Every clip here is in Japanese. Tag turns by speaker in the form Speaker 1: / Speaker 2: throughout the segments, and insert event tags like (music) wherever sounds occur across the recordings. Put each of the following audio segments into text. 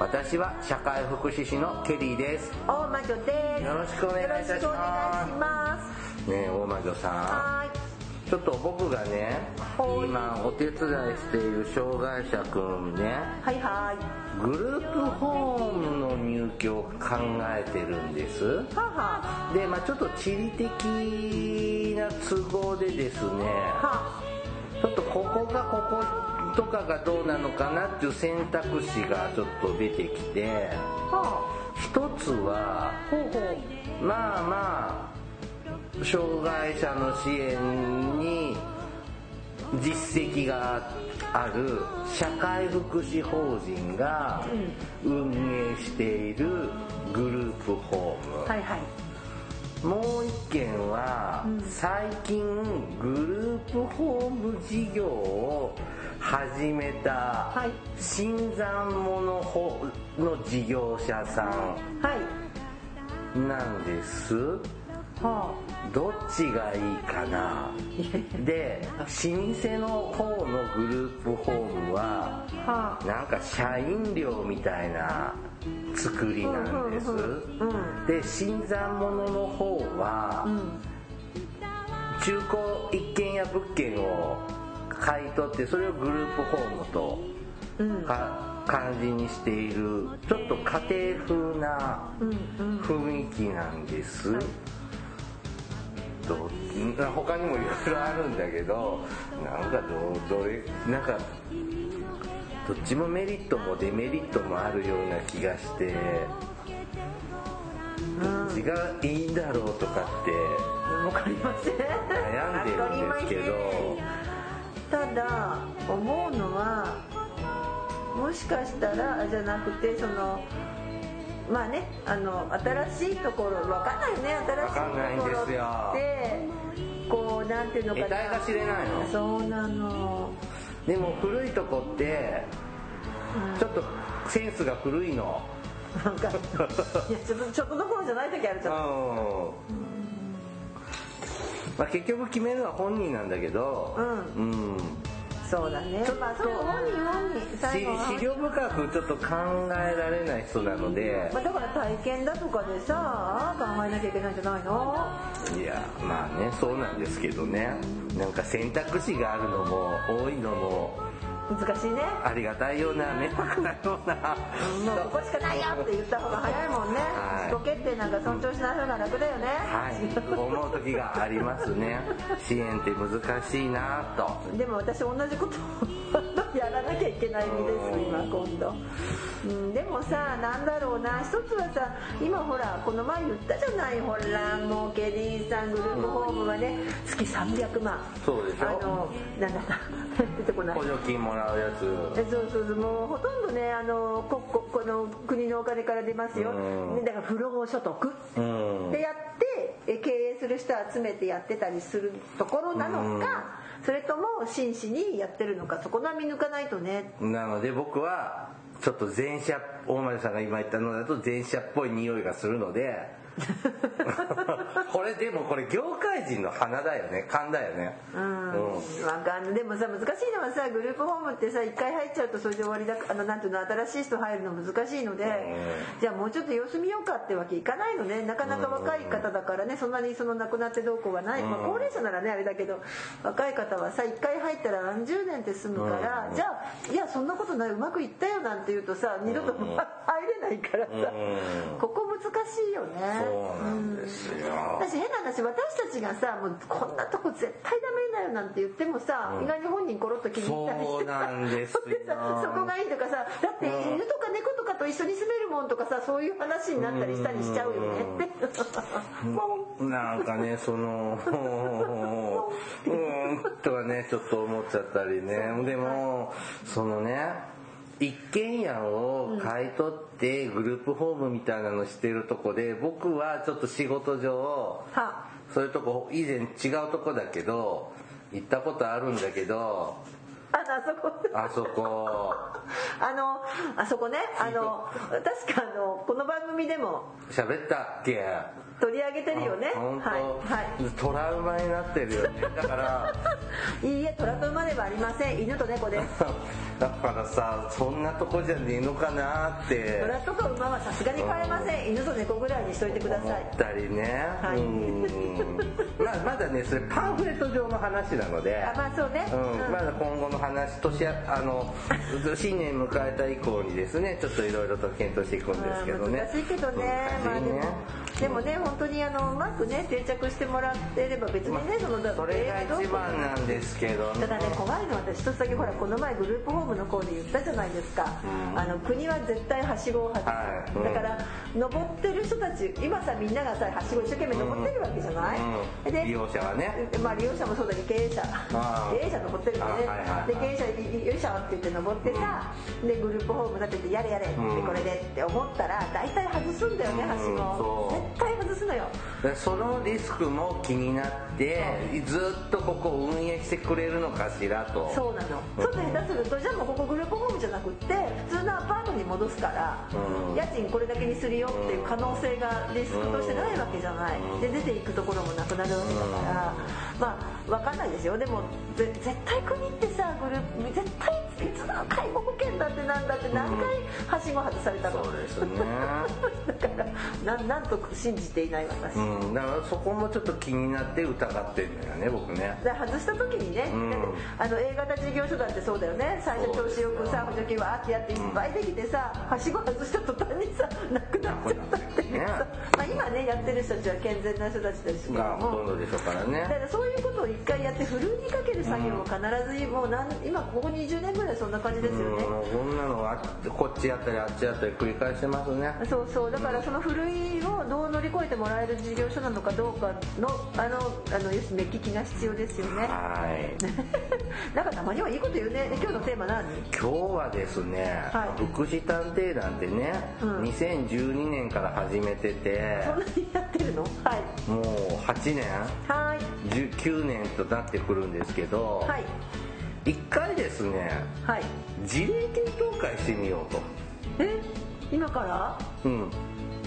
Speaker 1: 私は社会福祉士のケリーです。
Speaker 2: 大魔女です。
Speaker 1: よろしくお願いいたします。
Speaker 2: よろしくお願いします。
Speaker 1: ねえ大魔女さん。
Speaker 2: は
Speaker 1: ちょっと僕がね
Speaker 2: はい。
Speaker 1: 今お手伝いしている障害者くんね
Speaker 2: いはいはい。
Speaker 1: グループホームの入居を考えてるんです。
Speaker 2: はは
Speaker 1: でまあちょっと地理的な都合でですね
Speaker 2: は
Speaker 1: ちょっとここがこことかがどうなのかなっていう選択肢がちょっと出てきて
Speaker 2: は
Speaker 1: 一つはまあまあ障害者の支援に実績がある社会福祉法人が運営しているグループホーム、
Speaker 2: はいはい。
Speaker 1: もう一件は、最近グループホーム事業を始めた
Speaker 2: はい。
Speaker 1: 新参者ほの事業者さ
Speaker 2: はい。
Speaker 1: んなんです。
Speaker 2: は
Speaker 1: どっちがいいかな。で老舗の方のグループホームはなんか社員寮みたいな作りなんです。で新参者の方は
Speaker 2: あうん。
Speaker 1: 中古一軒家物件を買い取ってそれをグループホームと
Speaker 2: うん。
Speaker 1: か感じにしているちょっと家庭風な
Speaker 2: うんうん
Speaker 1: 雰囲気なんです、
Speaker 2: はい
Speaker 1: どん他にもいろいろあるんだけどなんかどどれなんかどっちもメリットもデメリットもあるような気がしてどっちがいいんだろうとかって
Speaker 2: わかりません。
Speaker 1: 悩んでるんですけど
Speaker 2: ただ思うのはもしかしたらじゃなくてそのまあねあの新しいところわかんないよね新しいところってこうなんていうのか
Speaker 1: 得体が知れないの？
Speaker 2: そうなの、
Speaker 1: でも古いとこって
Speaker 2: うん。
Speaker 1: ちょっとセンスが古いの。
Speaker 2: なんかいやちょっとちょっとどころじゃない時あるじゃん。
Speaker 1: うんまあ、結局決めるのは本人なんだけど
Speaker 2: う
Speaker 1: うん。
Speaker 2: そうだね。
Speaker 1: ちょっと
Speaker 2: まあそう本人本人。
Speaker 1: 資料深くちょっと考えられない人なので。
Speaker 2: まあ、だから体験だとかでさ考えなきゃいけないんじゃないの？
Speaker 1: いやまあねそうなんですけどね。なんか選択肢があるのも多いのも
Speaker 2: 難しいね。
Speaker 1: ありがたいような迷惑なような。
Speaker 2: もうここしかないよって言った方が早いもんね、
Speaker 1: はい。
Speaker 2: 自己決定なんか尊重しない方が楽だよね。
Speaker 1: はい。思う時がありますね。(laughs) 支援って難しいなと。
Speaker 2: でも私同じことをやらなきゃいけない身です今今度、うん、でもさなんだろうな。一つはさ今ほらこの前言ったじゃない。ほらもうケリーさんグループホームはね月300万。
Speaker 1: そうでしょ。
Speaker 2: あのなんだ (laughs) 出てこない。
Speaker 1: 補助金もらうやつ。
Speaker 2: えそうそうそうもうほとんどねあのこここの国のお金から出ますよ、
Speaker 1: うん。
Speaker 2: ねだから不労所得。
Speaker 1: うん。
Speaker 2: でやってえ経営する人集めてやってたりするところなのか、それとも真摯にやってるのかそこが見抜かないとね。
Speaker 1: なので僕はちょっと前者大丸さんが今言ったのだと前者っぽい匂いがするので (laughs) これでもこれ業界人の鼻だよね。勘だよね。
Speaker 2: うん。
Speaker 1: うん
Speaker 2: わかんない。でもさ難しいのはさグループホームってさ一回入っちゃうとそれで終わりだあのなんていうの新しい人入るの難しいので、じゃあもうちょっと様子見ようかってわけいかないのね。なかなか若い方だからねそんなにその亡くなってどうこうはない、まあ、高齢者ならねあれだけど若い方はさ一回入ったら何十年って済むから、じゃあいやそんなことないうまくいったよなんて言うとさ二度と (laughs) 入れないからさ、
Speaker 1: うん。
Speaker 2: ここ難しいよね
Speaker 1: そうなんですよ。
Speaker 2: 私変な話私たちがさもうこんなとこ絶対ダメだよなんて言ってもさ、意外に本人コロッと気に入ったりして
Speaker 1: そうなんですよ。(laughs)
Speaker 2: でさそこがいいとかさだって
Speaker 1: うん。
Speaker 2: 犬とか猫とかと一緒に住めるもんとかさそういう話になったりしたりしちゃうよね。って
Speaker 1: なんかねその (laughs) うーん。とかねちょっと思っちゃったりね。でもそのね一軒家を買い取ってグループホームみたいなのしてるとこで僕はちょっと仕事上
Speaker 2: は。
Speaker 1: そういうとこ以前違うとこだけど行ったことあるんだけど
Speaker 2: ああそこ。
Speaker 1: あそこ。
Speaker 2: あのあそこね。あの確かあのこの番組でも。
Speaker 1: 喋ったっけ？
Speaker 2: 取り上げてるよね。
Speaker 1: 本当、
Speaker 2: はいはい。
Speaker 1: トラウマになってるよね。だから。(laughs)
Speaker 2: いいえトラウマではありません。犬と猫です。(laughs)
Speaker 1: だからさそんなとこじゃねえのかなって。
Speaker 2: 虎とか馬はさすがに飼えません。犬と猫ぐらいにしといてください。
Speaker 1: 思ったりね、
Speaker 2: はい。
Speaker 1: うん。(laughs) まあまだねそれパンフレット上の話なので。
Speaker 2: あまあそうね。
Speaker 1: うん。
Speaker 2: うん。
Speaker 1: まだ今後の話年ああの新年迎えた以降にですねちょっといろいろと検討していくんですけどね。
Speaker 2: 難しいけどね。まあでもでもね本当にあのうまくね定着してもらってれば別にねそのだ
Speaker 1: それが一番なんですけど。
Speaker 2: ただね怖いのは私一つだけほらこの前グループホームの方で言ったじゃないですか、
Speaker 1: うん。
Speaker 2: あの国は絶対はしごを外す、
Speaker 1: はい。うん
Speaker 2: だから登ってる人たち今さみんながさはしご一生懸命登ってるわけじゃない、
Speaker 1: うん。
Speaker 2: で
Speaker 1: 利用者はね。
Speaker 2: まあ利用者もそうだけど経営者。経営者登ってるのね、
Speaker 1: あはいはいはい。
Speaker 2: で経営者いよいしょって言って登ってさ、でグループホームだっててやれやれっこれでって思ったら大体外すんだよね
Speaker 1: うん
Speaker 2: はしご対外すのよ。
Speaker 1: でそのリスクも気になってずっとここを運営してくれるのかしらと。
Speaker 2: そうなの。ちょっと下手するとじゃあもうここグループホームじゃなくって普通のアパートに戻すから、
Speaker 1: うん。
Speaker 2: 家賃これだけにするよっていう可能性がリスクとしてないわけじゃない、
Speaker 1: うん。
Speaker 2: で出ていくところもなくなるわけだから、まあ分かんないですよ。でもぜ絶対国ってさグループ絶対いつの介護保険だってなんだって何回はしご外されたの、
Speaker 1: そうですね。(laughs)
Speaker 2: だからなんなんと信じていない私、
Speaker 1: うんだからそこもちょっと気になって疑ってるんだよね僕ね。
Speaker 2: で外した時にね、
Speaker 1: うん。
Speaker 2: あの A 型事業所だってそうだよね。最初調子よくさ補助金わーってやっていっぱいできてさ、はしご外した途端にさなくなっちゃったやってる人たちは健全な人たちです
Speaker 1: がほとん
Speaker 2: も。
Speaker 1: どでしょうから
Speaker 2: だか
Speaker 1: ね
Speaker 2: らそういうことを一回やってふるいにかける作業を必ずもうなん今ここ20年ぐらいそんな感じですよね、
Speaker 1: うんこんなのがこっちやったりあっちやったり繰り返してますね。
Speaker 2: そうそうだからそのふるいをどう乗り越えてもらえる事業所なのかどうかのあのあの要するに目利きが必要ですよね。
Speaker 1: はい
Speaker 2: なんかたまにはいいこと言うね。で今日のテーマ何？
Speaker 1: 今日はですね、
Speaker 2: はい。
Speaker 1: 福祉探偵団ってね、
Speaker 2: うん。
Speaker 1: 2012年から始めてて
Speaker 2: そんなにやってるの？はい。
Speaker 1: もう8年？
Speaker 2: はい。
Speaker 1: 19年となってくるんですけど、
Speaker 2: はい。
Speaker 1: 一回ですね
Speaker 2: はい。
Speaker 1: 事例検討会してみようと。
Speaker 2: え？今から？
Speaker 1: うん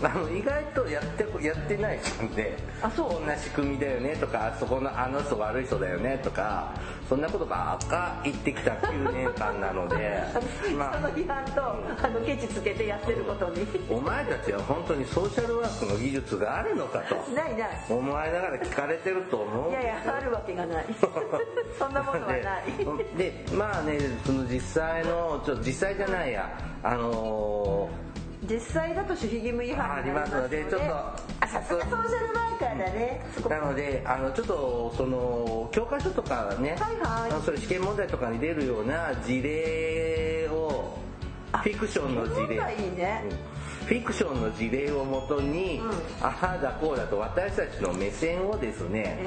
Speaker 1: あの意外とやってやってない人で
Speaker 2: あそう
Speaker 1: こんな仕組みだよねとかあそこのあの人悪い人だよねとかそんなことばっか言ってきた9年間なので (laughs) まあ。
Speaker 2: その批判とあのケチつけてやってることに。
Speaker 1: お前たちは本当にソーシャルワークの技術があるのかと。
Speaker 2: ないない。
Speaker 1: 思いながら聞かれてると思う。
Speaker 2: いやいやあるわけがない。(laughs) そんなものはない。
Speaker 1: ででまあねその実際のちょっと実際じゃないや。あの
Speaker 2: 実際だと守秘義務違反
Speaker 1: ありますのでちょっと
Speaker 2: あさすがソーシャルワーカーだね。そこ
Speaker 1: なのであのちょっとその教科書とかね、
Speaker 2: はいはい。
Speaker 1: それ試験問題とかに出るような事例をフィクションの事例。
Speaker 2: がいいね。
Speaker 1: うんフィクションの事例をもとに、
Speaker 2: うん。
Speaker 1: ああだこうだと私たちの目線をですね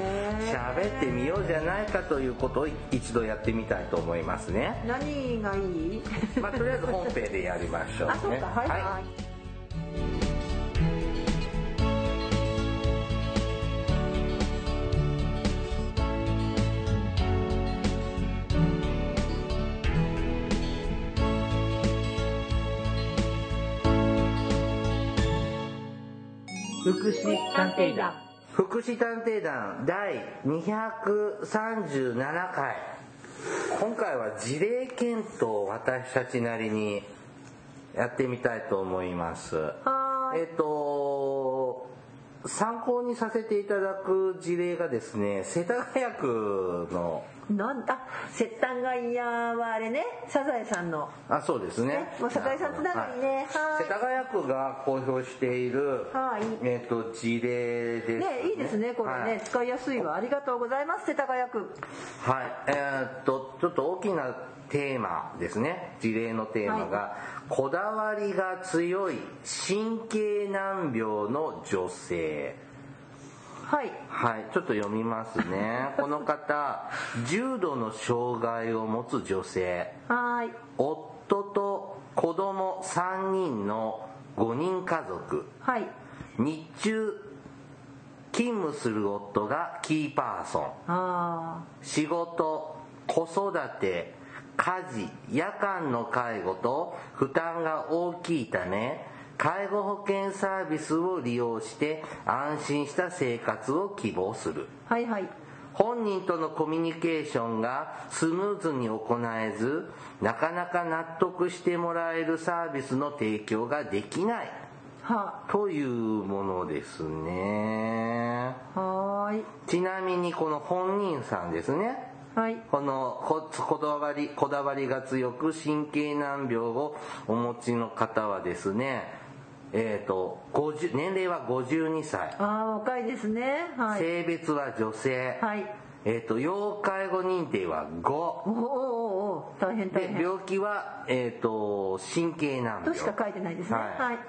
Speaker 1: 喋ってみようじゃないかということを一度やってみたいと思いますね。
Speaker 2: 何がいい？
Speaker 1: まあ、とりあえず本編でやりましょうね。
Speaker 2: はい。はい、
Speaker 3: 福祉探偵団。
Speaker 1: 福祉探偵団第237回。今回は事例検討を私たちなりにやってみたいと思います。
Speaker 2: はーい。
Speaker 1: えっ、と参考にさせていただく事例がですね世田谷区の
Speaker 2: なんあ接待外野はあれねサザエさんの。
Speaker 1: あそうですね。
Speaker 2: ねもう世田谷さんつながりね。はい。
Speaker 1: 世田谷区が公表している、
Speaker 2: はい。
Speaker 1: えっ、と事例です、
Speaker 2: ねいいですねこれね、
Speaker 1: はい。
Speaker 2: 使いやすいわ。ありがとうございます世田谷区。
Speaker 1: はい、えーっとちょっと大きなテーマですね。事例のテーマが、こだわりが強い神経難病の女性。
Speaker 2: はい。
Speaker 1: はい。ちょっと読みますね。(laughs) この方重度の障害を持つ女性。
Speaker 2: はーい。
Speaker 1: 夫と子供3人の5人家族。
Speaker 2: はい。
Speaker 1: 日中勤務する夫がキーパーソン。
Speaker 2: あ
Speaker 1: 仕事子育て家事夜間の介護と負担が大きいため介護保険サービスを利用して安心した生活を希望する。
Speaker 2: あはいはい。
Speaker 1: 本人とのコミュニケーションがスムーズに行えずなかなか納得してもらえるサービスの提供ができない。
Speaker 2: は。
Speaker 1: というものですね。
Speaker 2: はーい。
Speaker 1: ちなみにこの本人さんですね
Speaker 2: はい。
Speaker 1: このここだわりこだわりが強く神経難病をお持ちの方はですねえっ、と50年齢は52歳。
Speaker 2: ああ若いですね。はい。
Speaker 1: 性別は女性、
Speaker 2: はい。
Speaker 1: えっ、と要介護認定は5
Speaker 2: おおおお大変大
Speaker 1: で
Speaker 2: 変
Speaker 1: 病気は、えー、と神経難病。
Speaker 2: としか書いてないですね。
Speaker 1: はい。
Speaker 2: はい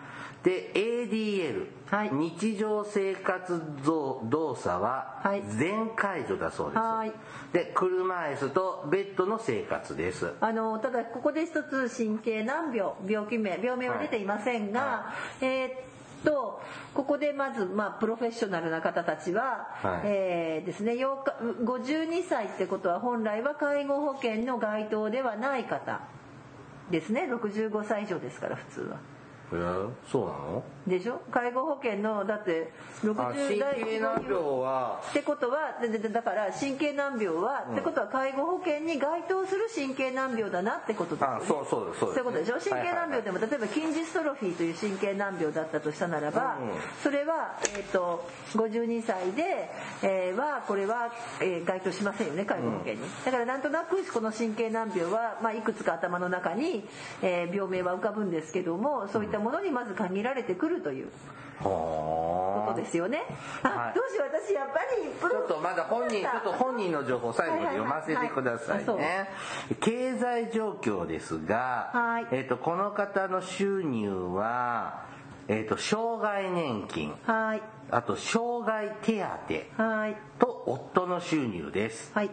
Speaker 1: で ADL、
Speaker 2: はい。
Speaker 1: 日常生活動動作は
Speaker 2: はい。
Speaker 1: 全解除だそうです、
Speaker 2: はい。
Speaker 1: で車椅子とベッドの生活です。
Speaker 2: あのただここで一つ神経難病病気名病名は出ていませんが、
Speaker 1: は
Speaker 2: えーっとここでまず、まあ、プロフェッショナルな方たちは、
Speaker 1: はい。
Speaker 2: えーですね8日52歳ってことは本来は介護保険の該当ではない方ですね。65歳以上ですから普通は。
Speaker 1: えーそうなの？
Speaker 2: でしょ？介護保険のだって
Speaker 1: あ神
Speaker 2: 60代
Speaker 1: 経難病は？
Speaker 2: ってことはだから神経難病は、ってことは介護保険に該当する神経難病だなってことですよね。
Speaker 1: あそうそうです。そう
Speaker 2: そういうことでしょ？神経難病でも、例えば筋ジストロフィーという神経難病だったとしたならば、
Speaker 1: うん。
Speaker 2: それは、えー、と52歳で、えーはこれは、えー該当しませんよね介護保険に、だからなんとなくこの神経難病は、まあ、いくつか頭の中に、えー病名は浮かぶんですけどもそういったものにまず限られてくるというこ
Speaker 1: は
Speaker 2: とですよね、
Speaker 1: はい。
Speaker 2: あどうしよう私やっぱり
Speaker 1: ちょっとまだ本人ちょっと本人の情報最後まで読ませてください
Speaker 2: はいはいはい
Speaker 1: ね経済状況ですが、
Speaker 2: はい。
Speaker 1: えっとこの方の収入は、えっと障害年金。
Speaker 2: はい。
Speaker 1: あと障害手当
Speaker 2: はい。
Speaker 1: と夫の収入です。
Speaker 2: はい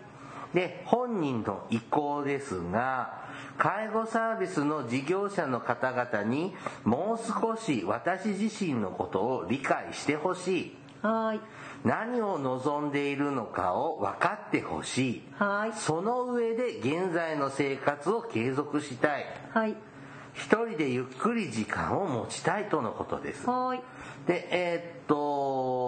Speaker 1: で本人の意向ですが介護サービスの事業者の方々にもう少し私自身のことを理解してほしい。
Speaker 2: はい。
Speaker 1: 何を望んでいるのかを分かってほしい。
Speaker 2: はい。
Speaker 1: その上で現在の生活を継続したい。
Speaker 2: はい。
Speaker 1: 一人でゆっくり時間を持ちたいとのことです。
Speaker 2: はい。
Speaker 1: でえーっと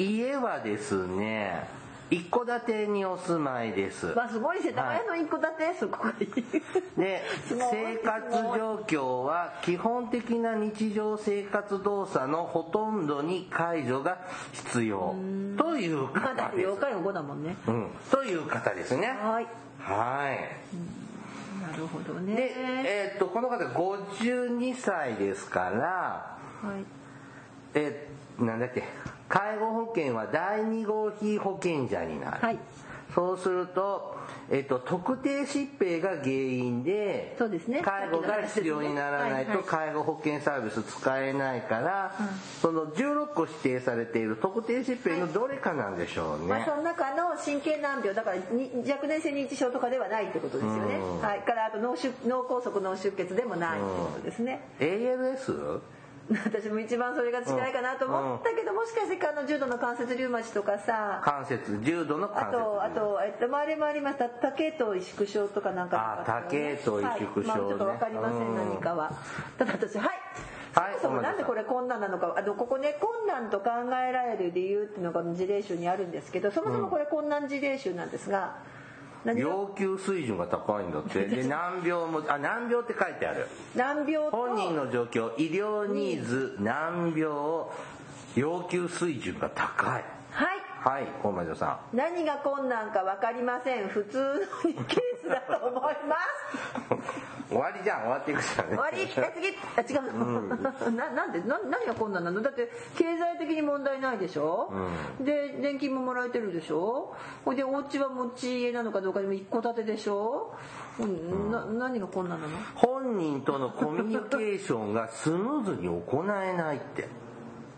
Speaker 1: 家はですね一戸建てにお住まいです。
Speaker 2: わすごい世田谷の一戸建て、そこがい。(laughs)
Speaker 1: す
Speaker 2: ごい。
Speaker 1: 生活状況は基本的な日常生活動作のほとんどに介助が必要。という
Speaker 2: まだ
Speaker 1: 方です
Speaker 2: 妖怪の子だもんね。
Speaker 1: うん、という方ですね。
Speaker 2: はい。
Speaker 1: はい。
Speaker 2: なるほどね。
Speaker 1: で、えーっとこの方52歳ですから
Speaker 2: はい。
Speaker 1: えーなんだっけ？介護保険は第2号被保険者になる、
Speaker 2: はい。
Speaker 1: そうすると,、えっと特定疾病が原因で
Speaker 2: そうですね。
Speaker 1: 介護が必要にならないと
Speaker 2: はいはい。
Speaker 1: 介護保険サービス使えないから、
Speaker 2: うん。
Speaker 1: その16個指定されている特定疾病のどれかなんでしょうね、
Speaker 2: まあ、その中の神経難病だからに若年性認知症とかではないってことですよね、
Speaker 1: うん。
Speaker 2: はい、からあと脳出脳梗塞脳出血でもないってことですね、
Speaker 1: ALS? (laughs)
Speaker 2: 私も一番それが近いかなと思ったけど、もしかしてあの重度の関節リウマチとかさ
Speaker 1: 関節重度の
Speaker 2: あ
Speaker 1: 関節
Speaker 2: とあと、えっと、周りもありました多系統萎縮症とかなんか
Speaker 1: あ多系統萎縮症ね。
Speaker 2: はい。まあ、ちょっと分かりません、
Speaker 1: うん
Speaker 2: 何かは。ただ私はい。
Speaker 1: はい
Speaker 2: そもそもなんでこれ困難なのか。あのここね困難と考えられる理由っていうのが事例集にあるんですけどそもそもこれ困難事例集なんですが、何が
Speaker 1: 要求水準が高いんだって。(laughs) で難病もあ難病って書いてある。
Speaker 2: 難病と？
Speaker 1: 本人の状況医療ニーズ難病要求水準が高い。
Speaker 2: はい。
Speaker 1: はい大魔女さ
Speaker 2: 何が困難か分かりません。普通のケースだと思います。
Speaker 1: ん (laughs) 終わりじゃん終わっていくじゃんね
Speaker 2: 終わり？え次？あ違う、(laughs) ななんで？な何が困難なの？だって経済的に問題ないでしょ、で年金ももらえてるでしょ？ほいでお家は持ち家なのかどうかでも一戸建てでしょ、うん、な何が困難なの？
Speaker 1: 本人とのコミュニケーションがスムーズに行えないって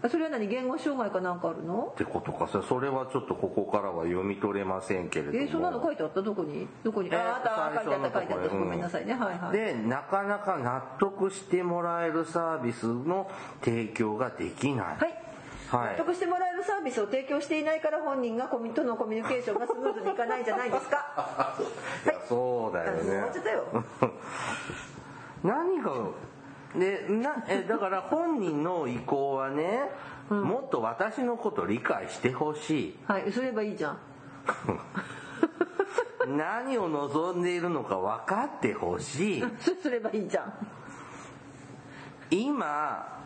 Speaker 2: それは何？言語障害かなんかあるの？
Speaker 1: ってことか。さそれはちょっとここからは読み取れませんけれども。
Speaker 2: えそんなの書いてあった？どこに？どこに、
Speaker 1: えー
Speaker 2: ああったあ書いてあった書いてあった
Speaker 1: 最初のところ
Speaker 2: ごめんなさいね。はいはい。
Speaker 1: でなかなか納得してもらえるサービスの提供ができない。
Speaker 2: はい。
Speaker 1: はい。
Speaker 2: 納得してもらえるサービスを提供していないから本人がコミとのコミュニケーションがスムーズにいかないんじゃないですか？(laughs)
Speaker 1: いやそうだよね。
Speaker 2: あもうちょっとよ。(laughs)
Speaker 1: 何がでなえだから本人の意向はね、もっと私のこと理解してほし
Speaker 2: はいそう言えばいいじゃん。
Speaker 1: い何を望んでいるのか分かってほしい。
Speaker 2: すればいいじゃん。
Speaker 1: 今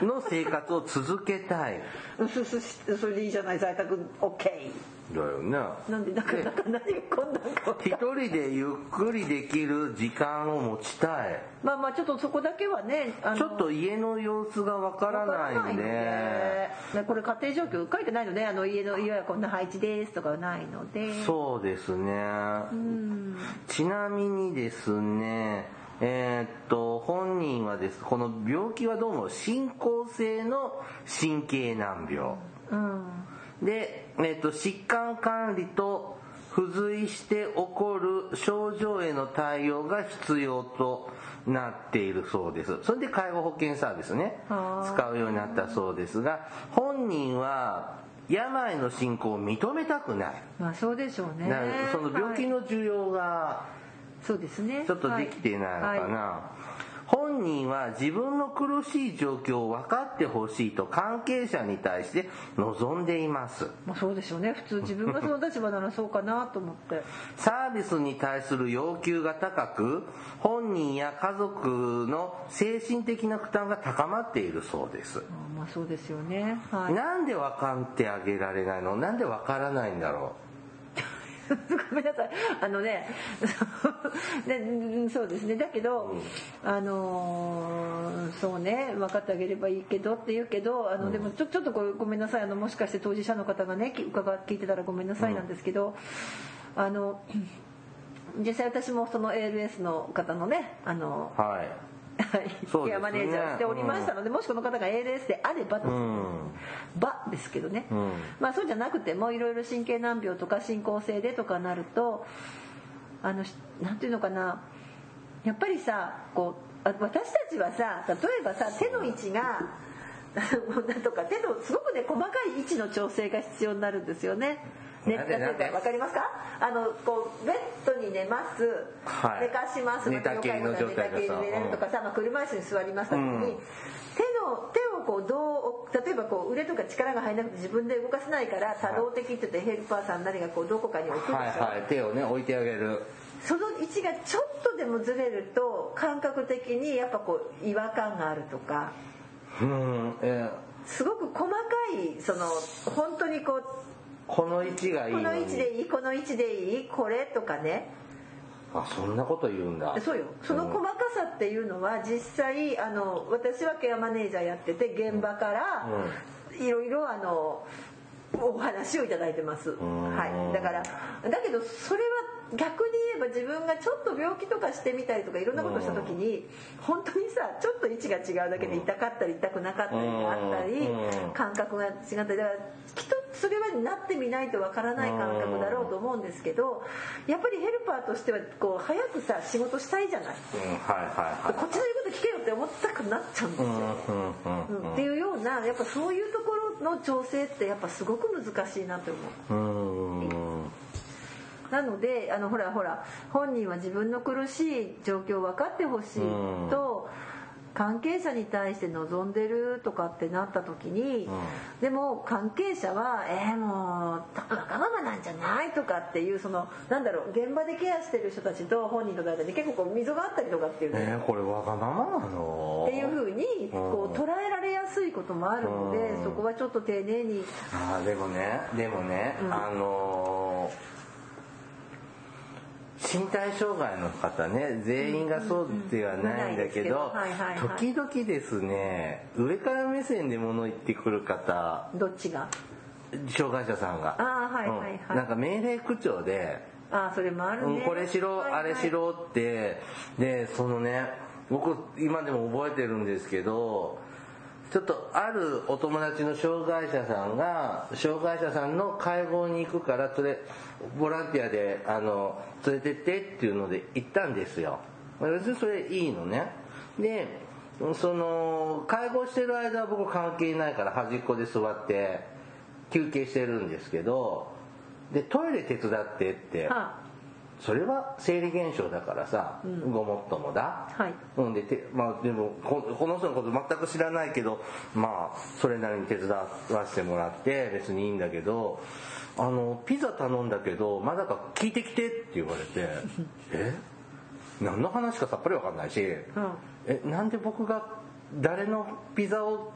Speaker 1: の生活を続けたい。
Speaker 2: うすすしそれでいいじゃない在宅。OK
Speaker 1: だよね。
Speaker 2: なんでだからなんか何がこんなんか。分
Speaker 1: 一人でゆっくりできる時間を持ちたい。
Speaker 2: まあまあちょっとそこだけはね
Speaker 1: ちょっと家の様子がわからないんで。
Speaker 2: ねこれ家庭状況書いてないのであの家の家はこんな配置ですとかはないので。
Speaker 1: そうですね。
Speaker 2: うん。
Speaker 1: ちなみにですねえーっと本人はですこの病気はどうも進行性の神経難病。
Speaker 2: うん
Speaker 1: で、えーっと疾患管理と付随して起こる症状への対応が必要となっているそうです。それで介護保険サービスね使うようになったそうですが本人は病の進行を認めたくない。
Speaker 2: まあそうでしょうね。
Speaker 1: なその病気
Speaker 2: はい
Speaker 1: の需要が
Speaker 2: そうですね。
Speaker 1: ちょっとできていないのかな、
Speaker 2: はい
Speaker 1: 本人は自分の苦しい状況を分かってほしいと関係者に対して望んでいます。
Speaker 2: まあ、そうでしょうね。普通自分がその立場ならそうかなと思って。
Speaker 1: サービスに対する要求が高く本人や家族の精神的な負担が高まっているそうです。
Speaker 2: あまあそうですよね。はい。
Speaker 1: なんで分かってあげられないの？なんで分からないんだろ (laughs)
Speaker 2: ごめんなさい。あのねで (laughs) うんそうですね。だけど、あのーそうね。分かってあげればいいけどって言うけどあの、でもちょちょっとごめんなさい。あのもしかして当事者の方がねき伺聞いてたらごめんなさいなんですけど、あの (clears throat) 実際私もその ALS の方のねあの
Speaker 1: うはい
Speaker 2: ケアマネージャーしておりましたので、もしこの方が ALS であればです。ね、
Speaker 1: うん。
Speaker 2: ばですけどね、
Speaker 1: うん。
Speaker 2: まあそうじゃなくてもいろいろ神経難病とか進行性でとかなるとあのしなんていうのかな。やっぱりさこうあ私たちはさ例えばさ手の位置が (laughs) なんとか手のすごくね細かい位置の調整が必要になるんですよね。ね、例え
Speaker 1: なんでなんで？
Speaker 2: ばわかりますか？あのこうベッドに寝ます、
Speaker 1: はい。
Speaker 2: 寝かします。
Speaker 1: 寝たきりの状態がさ。
Speaker 2: 寝たきりに寝れるとかさ、まあ、車椅子に座りました時に、
Speaker 1: うん。
Speaker 2: 手の手をこうどう例えばこう腕とか力が入らなくて自分で動かせないから多動的って言ってヘルパーさんなりがこうどこかに置くでしょ、
Speaker 1: はいはい。手をね置いてあげる。
Speaker 2: その位置がちょっとでもずれると感覚的にやっぱこう違和感があるとか。
Speaker 1: うん。え
Speaker 2: すごく細かいその本当にこう
Speaker 1: この位置がいい
Speaker 2: こ
Speaker 1: の
Speaker 2: 位置でいいこの位置でいいこれとかね。
Speaker 1: あそんなこと言うんだ。
Speaker 2: そうよ。その細かさっていうのは実際あの私はケアマネージャーやってて現場からいろいろあのお話をいただいてます、
Speaker 1: ん。
Speaker 2: はい、だからだけどそれは逆に言えば自分がちょっと病気とかしてみたりとかいろんなことした時に本当にさちょっと位置が違うだけで痛かったり痛くなかったりがあったり
Speaker 1: うん。
Speaker 2: 感覚が違ったり。だからきっとそれはなってみないとわからない感覚だろうと思うんですけどやっぱりヘルパーとしてはこう早くさ仕事したいじゃない。
Speaker 1: うんはいはい
Speaker 2: こっちの言うこと聞けよって思ったくなっちゃうんですよ。
Speaker 1: うん
Speaker 2: っていうようなやっぱそういうところの調整ってやっぱすごく難しいなと思う。
Speaker 1: うんうん
Speaker 2: なのであのほらほら本人は自分の苦しい状況を分かってほしいと関係者に対して望んでるとかってなった時に、でも関係者は「えー、もうわがままなんじゃない?」とかっていうそのなんだろう現場でケアしてる人たちと本人との間に結構こう溝があったりとかっていうね。
Speaker 1: えーこれわがままなの？
Speaker 2: っていうふうにこう捉えられやすいこともあるので
Speaker 1: うん。
Speaker 2: そこはちょっと丁寧に。
Speaker 1: あーでもねでもね、あのー身体障害の方ね全員がそうではないんだけど時々ですね上から目線で物言ってくる方
Speaker 2: どっちが？
Speaker 1: 障害者さんが。
Speaker 2: あーはいはいはい。
Speaker 1: うん。なんか命令口調で
Speaker 2: ああそれもあるね。
Speaker 1: うん、これしろ、
Speaker 2: はいはい。
Speaker 1: あれしろってでそのね僕今でも覚えてるんですけどちょっとあるお友達の障害者さんが障害者さんの介護に行くからそれボランティアであの連れてってっていうので行ったんですよ。別にそれいいのね。でその介護してる間は僕関係ないから端っこで座って休憩してるんですけどでトイレ手伝ってって、
Speaker 2: は
Speaker 1: それは生理現象だからさ、ごもっともだ、
Speaker 2: はい。
Speaker 1: うんでてまあでもここの人のこと全く知らないけどまあそれなりに手伝わせてもらって別にいいんだけどあのピザ頼んだけどまだか聞いてきてって言われて (laughs) え？何の話かさっぱりわかんないし、
Speaker 2: うん。
Speaker 1: えなんで僕が誰のピザを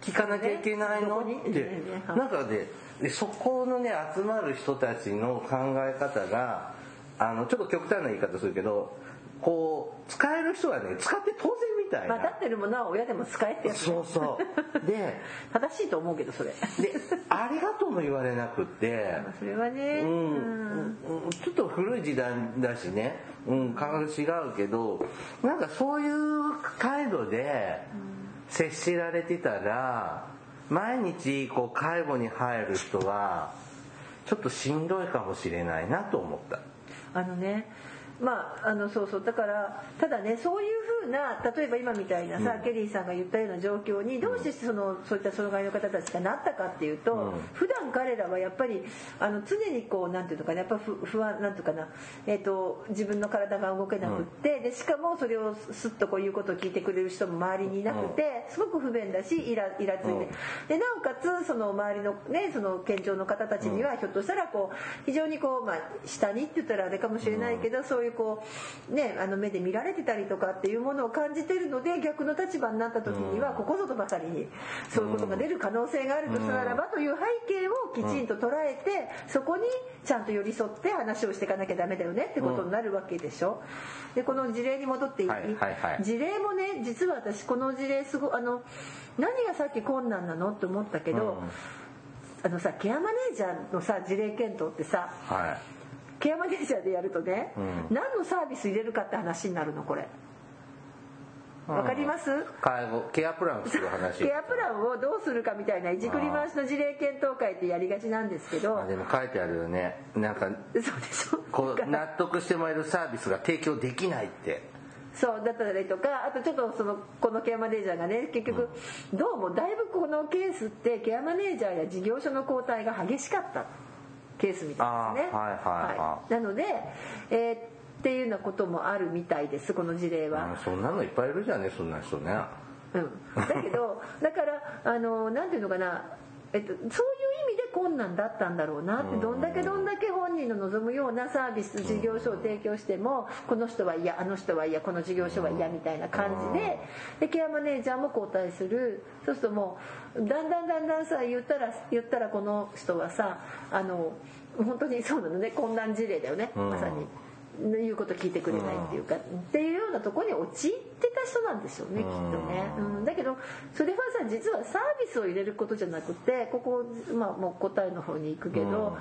Speaker 1: 聞かなきゃいけないの、って。なんかねでそこのね集まる人たちの考え方があのちょっと極端な言い方するけどこう使える人はね使って当然みたいな、
Speaker 2: まあ、立ってるものは親でも使えってやつ
Speaker 1: そうそう。で (laughs)
Speaker 2: 正しいと思うけどそれ。
Speaker 1: でありがとうも言われなくって。(laughs)
Speaker 2: まあそれはね。
Speaker 1: うん
Speaker 2: うん。
Speaker 1: うん。ちょっと古い時代だしね、うん、感覚違うけどなんかそういう態度で接しられてたら毎日こう介護に入る人はちょっとしんどいかもしれないなと思った。
Speaker 2: あのねまああのそうそう。だからただねそういうふうな例えば今みたいなさ、ケリーさんが言ったような状況にどうしてそのそういった障害の方たちがなったかっていうと、
Speaker 1: うん。
Speaker 2: 普段彼らはやっぱりあの常にこうなんていうのかなやっぱ不不安なんていうかな、えー、と自分の体が動けなくって、でしかもそれをすっとこういうことを聞いてくれる人も周りにいなくて、すごく不便だしイライラついて、
Speaker 1: うん。
Speaker 2: でなおかつその周りのねその健常の方たちにはひょっとしたらこう非常にこうまあ下にって言ったらあれかもしれないけど、そういうこうねあの目で見られてたりとかっていうものを感じてるので逆の立場になった時にはここぞとばかりにそういうことが出る可能性があるとしたならばという背景をきちんと捉えてそこにちゃんと寄り添って話をしていかなきゃダメだよねってことになるわけでしょ。でこの事例に戻っていい、
Speaker 1: はいはいはい。
Speaker 2: 事例もね実は私この事例すごあの何がさっき困難なの？って思ったけど、あのさケアマネージャーのさ事例検討ってさ
Speaker 1: はい
Speaker 2: ケアマネージャーでやるとね、
Speaker 1: うん。
Speaker 2: 何のサービス入れるかって話になるのこれ。わかります、
Speaker 1: 介護ケアプラン作る話。(laughs)
Speaker 2: ケアプランをどうするかみたいないじくり回しの事例検討会ってやりがちなんですけど。
Speaker 1: あでも書いてあるよね。なんか
Speaker 2: そうでしょ
Speaker 1: こう納得してもらえるサービスが提供できないって。
Speaker 2: そうだったりとかあとちょっとそのこのケアマネージャーがね結局どうもだいぶこのケースってケアマネージャーや事業所の交代が激しかったケースみたいですね。
Speaker 1: はいはいはい
Speaker 2: なので、えーっていうようなこともあるみたいですこの事例は。
Speaker 1: あそんなのいっぱいいるじゃんねそんな人ね
Speaker 2: うん、だけどだからあのなんていうのかな、えっと、そういう困難だったんだろうなってどんだけどんだけ本人の望むようなサービス事業所を提供してもこの人は嫌あの人は嫌この事業所は嫌みたいな感じででケアマネージャーも交代する。そうするともうだんだんだんだんさ言ったら言ったらこの人はさあの本当にそうなのね。困難事例だよね。
Speaker 1: うん。
Speaker 2: まさに。言うこと聞いてくれないっていうか、っていうようなところに陥ってた人なんでしょうねきっとね、うん、だけどそれはさ実はサービスを入れることじゃなくてここ、まあ、もう答えの方に行くけど、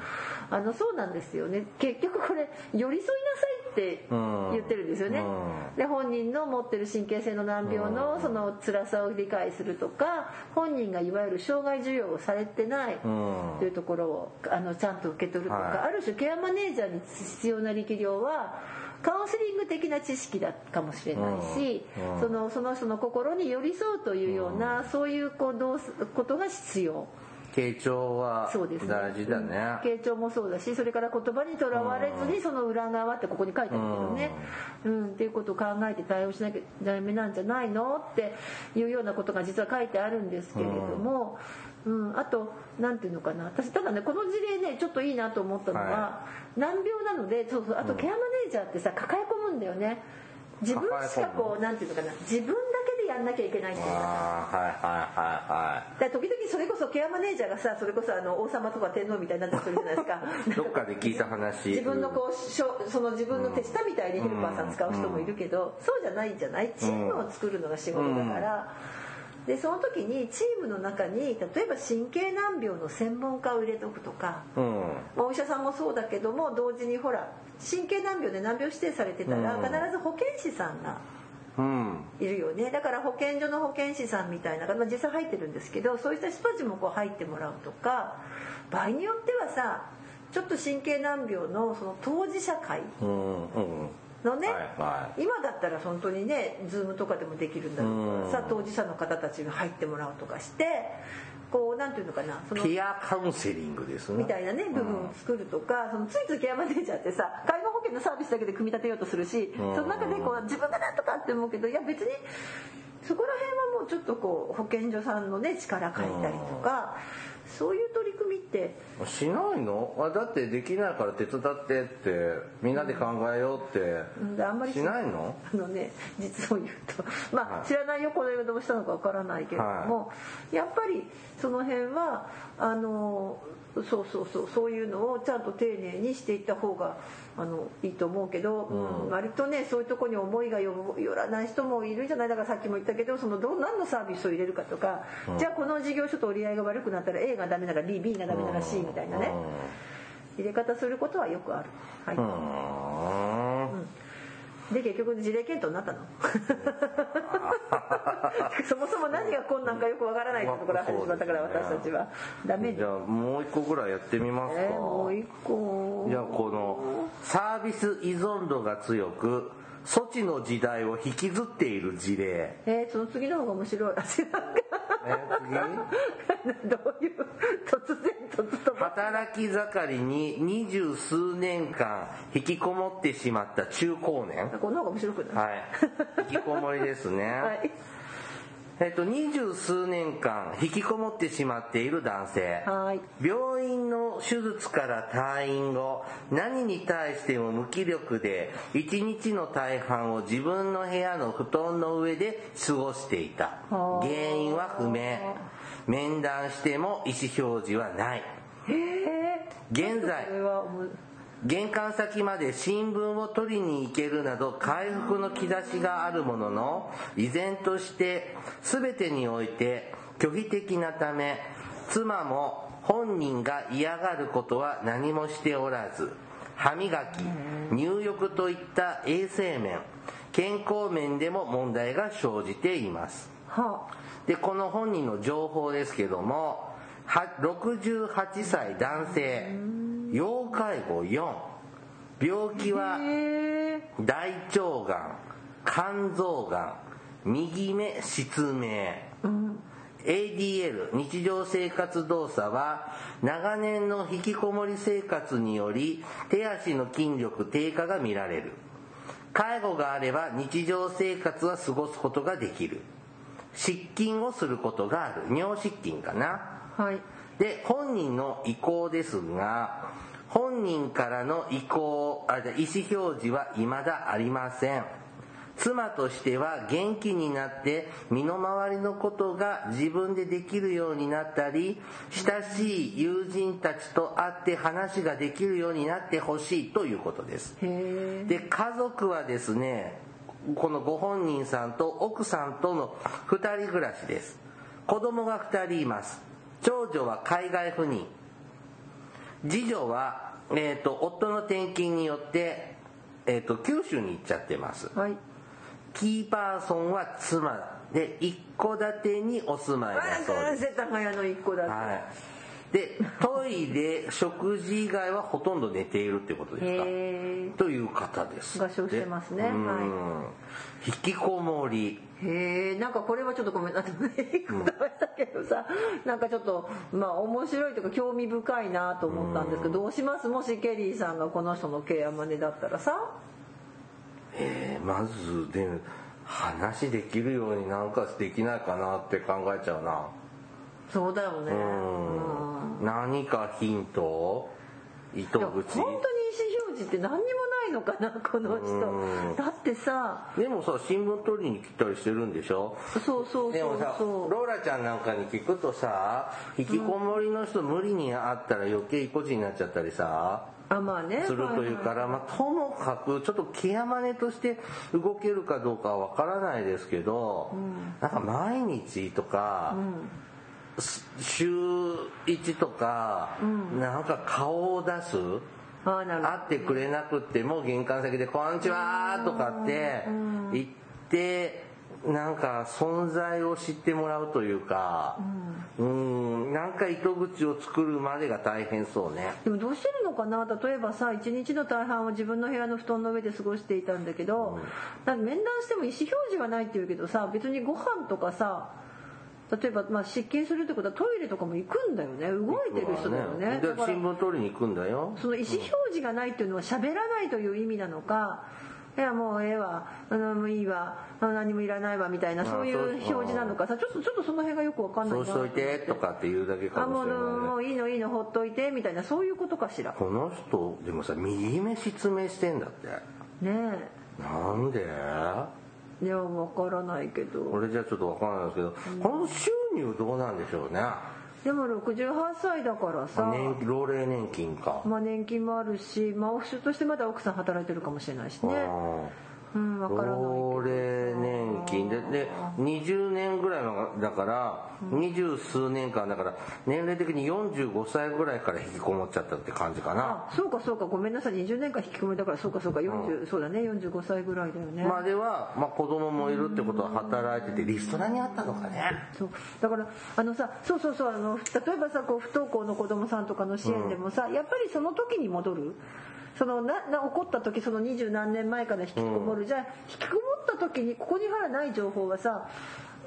Speaker 2: あのそうなんですよね。結局これ寄り添いなさいって言ってるんですよね、
Speaker 1: うん。
Speaker 2: で本人の持ってる神経性の難病のその辛さを理解するとか本人がいわゆる障害授与をされてない
Speaker 1: うん。
Speaker 2: というところをあのちゃんと受け取るとか、
Speaker 1: はい。
Speaker 2: ある種ケアマネージャーに必要な力量はカウンセリング的な知識だかもしれないし、
Speaker 1: うんうん。
Speaker 2: そのその人の心に寄り添うというような、そういうこうどことが必要。
Speaker 1: 傾聴は
Speaker 2: そうですね。
Speaker 1: 大事だね。
Speaker 2: 傾聴もそうだしそれから言葉にとらわれずにその裏側ってここに書いてあるけどね、うん。っていうことを考えて対応しなきゃダメなんじゃないの？っていうようなことが実は書いてあるんですけれども、うんあと何ていうのかな。私ただねこの事例ねちょっといいなと思ったのは、
Speaker 1: は
Speaker 2: 難病なのでそうそうあとケアマネージャーってさ抱え込むんだよね。自分しかこうなんていうのかな。自分だけでやんなきゃいけないっていうか
Speaker 1: はいはい
Speaker 2: 時々それこそケアマネージャーがさそれこそあの王様とか天皇みたいになってくるじゃないですか。
Speaker 1: い (laughs) どっかで聞いた話。
Speaker 2: 自分のこうしょその自分の手下みたいにヘルパーさん使う人もいるけど、そうじゃないんじゃない？チームを作るのが仕事だから、でその時にチームの中に例えば神経難病の専門家を入れとくとか、
Speaker 1: うん。
Speaker 2: まあお医者さんもそうだけども同時にほら神経難病で難病指定されてたら、
Speaker 1: うん。
Speaker 2: 必ず保健師さんが
Speaker 1: うん。
Speaker 2: いるよね。だから保健所の保健師さんみたいな、まあ、実際入ってるんですけどそういった人たちもこう入ってもらうとか場合によってはさちょっと神経難病のその当事者会
Speaker 1: うんうん
Speaker 2: のね、今だったら本当にねズームとかでもできるんだろうからさ当事者の方たちが入ってもらうとかしてこうなんていうのかなその
Speaker 1: ケアカウンセリングですね。
Speaker 2: みたいなね部分を作るとか、そのついついケアマネージャーってさ介護保険のサービスだけで組み立てようとするし、その中でこう自分がなんとかって思うけどいや別にそこら辺はもうちょっとこう保健所さんのね力借りたりとか、そういう取り組みって？
Speaker 1: しないの？あだってできないから手伝ってってみんなで考えようって、
Speaker 2: うん。あんまり
Speaker 1: しないの？
Speaker 2: あのね実を言うと。(laughs) まあ、
Speaker 1: はい。
Speaker 2: 知らないよこの間どうしたのかわからないけれども、やっぱりその辺はあのそうそうそうそういうのをちゃんと丁寧にしていった方があのいいと思うけど、うん。割とねそういうとこに思いがよよらない人もいるんじゃない。だからさっきも言ったけどそのどう何のサービスを入れるかとか、じゃあこの事業所と折り合いが悪くなったら A がダメなら BB がダメなら C みたいなね、入れ方することはよくある。はい。
Speaker 1: うんうん
Speaker 2: で結局事例検討になったの。(laughs) そもそも何が困難かよくわからないってところ始まったから私たちは。ダメ
Speaker 1: じゃあもう一個ぐらいやってみますか、
Speaker 2: えーもう一個。
Speaker 1: じゃあこのサービス依存度が強く措置の時代を引きずっている事例。
Speaker 2: えー、その次の方が面白い。あ違うか
Speaker 1: え次？
Speaker 2: どういう突然突と。
Speaker 1: 働き盛りに二十数年間引きこもってしまった中高年。
Speaker 2: この方が面白くない、
Speaker 1: はい。引きこもりですね、(laughs)
Speaker 2: はい
Speaker 1: えっと二十数年間引きこもってしまっている男性。
Speaker 2: はい。
Speaker 1: 病院の手術から退院後何に対しても無気力で一日の大半を自分の部屋の布団の上で過ごしていた。
Speaker 2: はあ。
Speaker 1: 原因は不明。面談しても意思表示はない。現在玄関先まで新聞を取りに行けるなど回復の兆しがあるものの依然として全てにおいて拒否的なため妻も本人が嫌がることは何もしておらず歯磨き入浴といった衛生面健康面でも問題が生じています。
Speaker 2: は
Speaker 1: でこの本人の情報ですけどもは68歳男性要介護4病気
Speaker 2: あ
Speaker 1: は大腸がん肝臓がん右目失明。ADL 日常生活動作は長年の引きこもり生活により手足の筋力低下が見られる。介護があれば日常生活は過ごすことができる。失禁をすることがある。尿失禁かな。
Speaker 2: はい
Speaker 1: で本人の意向ですが本人からの意向あじゃあ意思表示は未だありません。妻としては元気になって身の回りのことが自分でできるようになったり親しい友人たちと会って話ができるようになってほしいということです。で家族はですねこのご本人さんと奥さんとの2人暮らしです。子供が2人います長女は海外赴任。次女は、えー、と夫の転勤によって、えー、と九州に行っちゃってます。
Speaker 2: はい。
Speaker 1: キーパーソンは妻で一戸建てにお住まいだそうです。はいでトイレ食事以外はほとんど寝ているってことですか？
Speaker 2: へ
Speaker 1: という方です。
Speaker 2: 合唱してますね。は
Speaker 1: 引きこもり。
Speaker 2: えへえんかこれはちょっとごめんなさい。言葉したけどさなんかちょっとまあ面白いというか興味深いなと思ったんですけどどうします？もしケリーさんがこの人のケアマネだったらさ？
Speaker 1: えーまずで話できるようになんかできないかなって考えちゃうな
Speaker 2: そうだよね。
Speaker 1: うん。何かヒント？糸
Speaker 2: いや本当に意
Speaker 1: 口
Speaker 2: 思表示って何にもないのかな (laughs) この
Speaker 1: うん。
Speaker 2: 人だってさ。
Speaker 1: でもさ新聞取りに来たりしてるんでしょ？
Speaker 2: そうそう
Speaker 1: でもさ
Speaker 2: そう。そ
Speaker 1: ローラちゃんなんかに聞くとさ引きこもりの人無理に会ったら余計意固地になっちゃったりさ
Speaker 2: うあまあね。
Speaker 1: するというから、まあ、ともかくちょっとケアマネとして動けるかどうかはわからないですけど、なんか毎日とか、す週1とか、なんか顔を出す？会ってくれなくっても玄関先で「こんにちは」とかって言ってなんか存在を知ってもらうというかうん。なんか糸口を作るまでが大変そうね。
Speaker 2: でもどうしてるのかな？例えばさ一日の大半を自分の部屋の布団の上で過ごしていたんだけど、なんか面談しても意思表示がないっていうけどさ別にご飯とかさ例えば、まあ、失禁するってことはトイレとかも行くんだよね。動いてる人だよね。
Speaker 1: で
Speaker 2: だから
Speaker 1: 新聞取りに行くんだよ。
Speaker 2: その意思表示がないっていうのは喋らないという意味なのかいやもうええわ。あのもういいわ。あ何もいらないわみたいなそういう表示なのか。さちょっとちょっとその辺がよくわかんないな。
Speaker 1: そうしといてとかって言うだけか
Speaker 2: あも
Speaker 1: しれないね。
Speaker 2: もういいのいいのほっといてみたいな。そういうことかしら。
Speaker 1: この人でもさ右目失明してんだって。
Speaker 2: ね
Speaker 1: なんで？
Speaker 2: えいやわからないけど。
Speaker 1: 俺じゃちょっとわからないですけど、この収入どうなんでしょうね。
Speaker 2: でも68歳だからさ。
Speaker 1: 年老齢年金か、
Speaker 2: まあ年金もあるしまあオフショとしてまだ奥さん働いてるかもしれないしねうんわからないけど。
Speaker 1: 老齢年金でで20年ぐらいのだから二十数年間だから年齢的に45歳ぐらいから引きこもっちゃったって感じかな。
Speaker 2: あそうかそうかごめんなさい。20年間引きこもりだからそうかそうか40、そうだね。45歳ぐらいだよね、
Speaker 1: までは、まあ、子供もいるってことは働いててリストラにあったのかね。
Speaker 2: そう。だからあのさそうそうそうあの例えばさこう不登校の子供さんとかの支援でもさ、やっぱりその時に戻るそのなな起こった時その二十何年前から引きこもる、じゃあ引きこもった時にここにはない情報はさ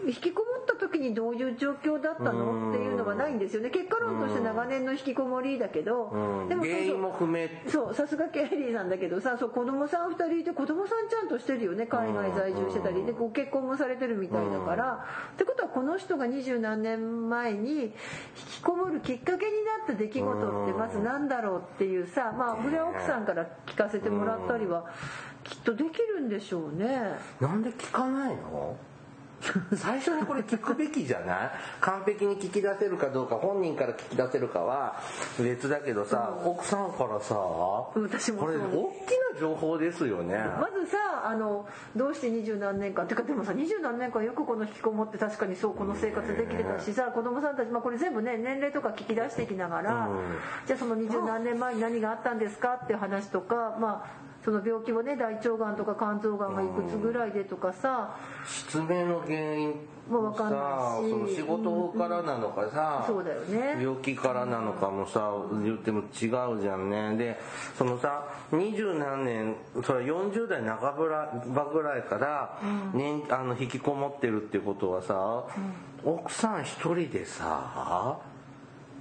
Speaker 2: 引きこもった時にどういう状況だったの？っていうのがないんですよね。結果論として長年の引きこもりだけど、
Speaker 1: うん。
Speaker 2: でも
Speaker 1: 原因も不明。
Speaker 2: そうさすがケイリーさんだけどさそう子供さん2人いて子供さんちゃんとしてるよね。海外在住してたり。でご結婚もされてるみたいだから、ってことはこの人が二十何年前に引きこもるきっかけになった出来事ってまず何だろうっていうさまあこれは奥さんから聞かせてもらったりはきっとできるんでしょうね。
Speaker 1: なんで聞かないの？(laughs) 最初にこれ聞くべきじゃない？完璧に聞き出せるかどうか本人から聞き出せるかは別だけどさ、奥さんからさ
Speaker 2: 私も
Speaker 1: これ大きな情報ですよね。
Speaker 2: まずさあのどうして二十何年間っていうかでもさ二十何年間よくこの引きこもって確かにそうこの生活できてたしさ子供さんたち、まあ、これ全部ね年齢とか聞き出していきながら、
Speaker 1: うん。
Speaker 2: じゃあその二十何年前に何があったんですかっていう話とかまあその病気はね大腸がんとか肝臓がんがいくつぐらいでとかさ。
Speaker 1: 失明の原因
Speaker 2: もうわかんないし。
Speaker 1: さその仕事からなのかさ、
Speaker 2: そうだよね。
Speaker 1: 病気からなのかもさ言っても違うじゃんね。でそのさ二十何年それ40代半ばぐらいから、年あの引きこもってるってことはさ、奥さん一人でさ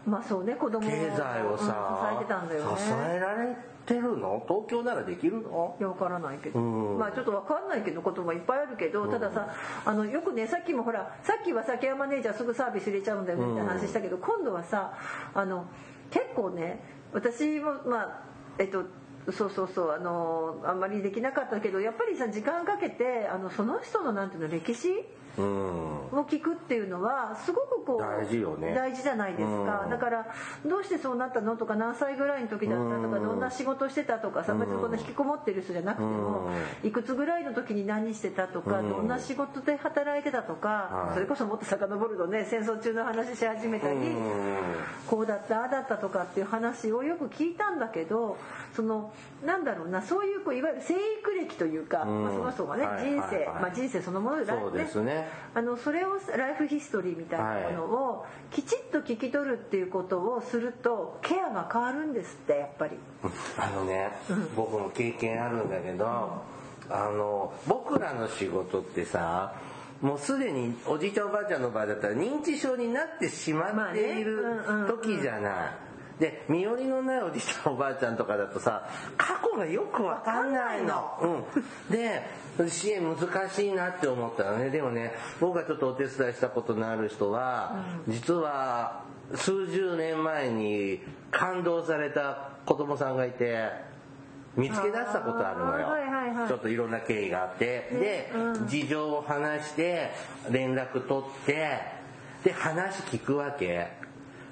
Speaker 2: まあそうね子供
Speaker 1: 経済をさ、
Speaker 2: うん支えてたんだよね。
Speaker 1: 支えられてるの？東京ならできるの？
Speaker 2: いや分からないけど、
Speaker 1: うん。
Speaker 2: まあちょっと分かんないけどこともいっぱいあるけど、たださあのよくねさっきもほらさっきはさケアマネージャーすぐサービス入れちゃうんだよねって話したけど、今度はさあの結構ね私もまあえっとそうそうそうあのあんまりできなかったけどやっぱりさ時間かけてあのその人のなんていうの歴史
Speaker 1: うん
Speaker 2: を聞くっていうのはすごくこう
Speaker 1: 大事よね。
Speaker 2: 大事じゃないですか、
Speaker 1: うん。
Speaker 2: だからどうしてそうなったのとか何歳ぐらいの時だったとか
Speaker 1: うん。
Speaker 2: どんな仕事してたとかさ別にこんな引きこもってる人じゃなくてもいくつぐらいの時に何してたとか
Speaker 1: うん。
Speaker 2: どんな仕事で働いてたとか
Speaker 1: はい。
Speaker 2: それこそもっと遡るとね戦争中の話し始めたり
Speaker 1: うん。
Speaker 2: こうだったああだったとかっていう話をよく聞いたんだけどそのなんだろうなそういうこういわゆる生育歴というか、
Speaker 1: うん。
Speaker 2: まあ、その人がね
Speaker 1: はい。
Speaker 2: 人生、まあ、人生そのもので
Speaker 1: そうですね
Speaker 2: あのそれをライフヒストリーみたいなものをきちっと聞き取るっていうことをするとケアが変わるんですってやっぱり。
Speaker 1: あのね、僕も経験あるんだけど、あの僕らの仕事ってさもうすでにおじいちゃんおばあちゃんの場合だったら認知症になってしまっている時じゃない。で身寄りのないおじいちゃんおばあちゃんとかだとさ過去がよくわかんないの。うん、で支援難しいなって思ったのね。でもね僕がちょっとお手伝いしたことのある人は、実は数十年前に感動された子供さんがいて見つけ出したことあるのよ、
Speaker 2: はいはいはい。
Speaker 1: ちょっといろんな経緯があって、で、事情を話して連絡取ってで話聞くわけ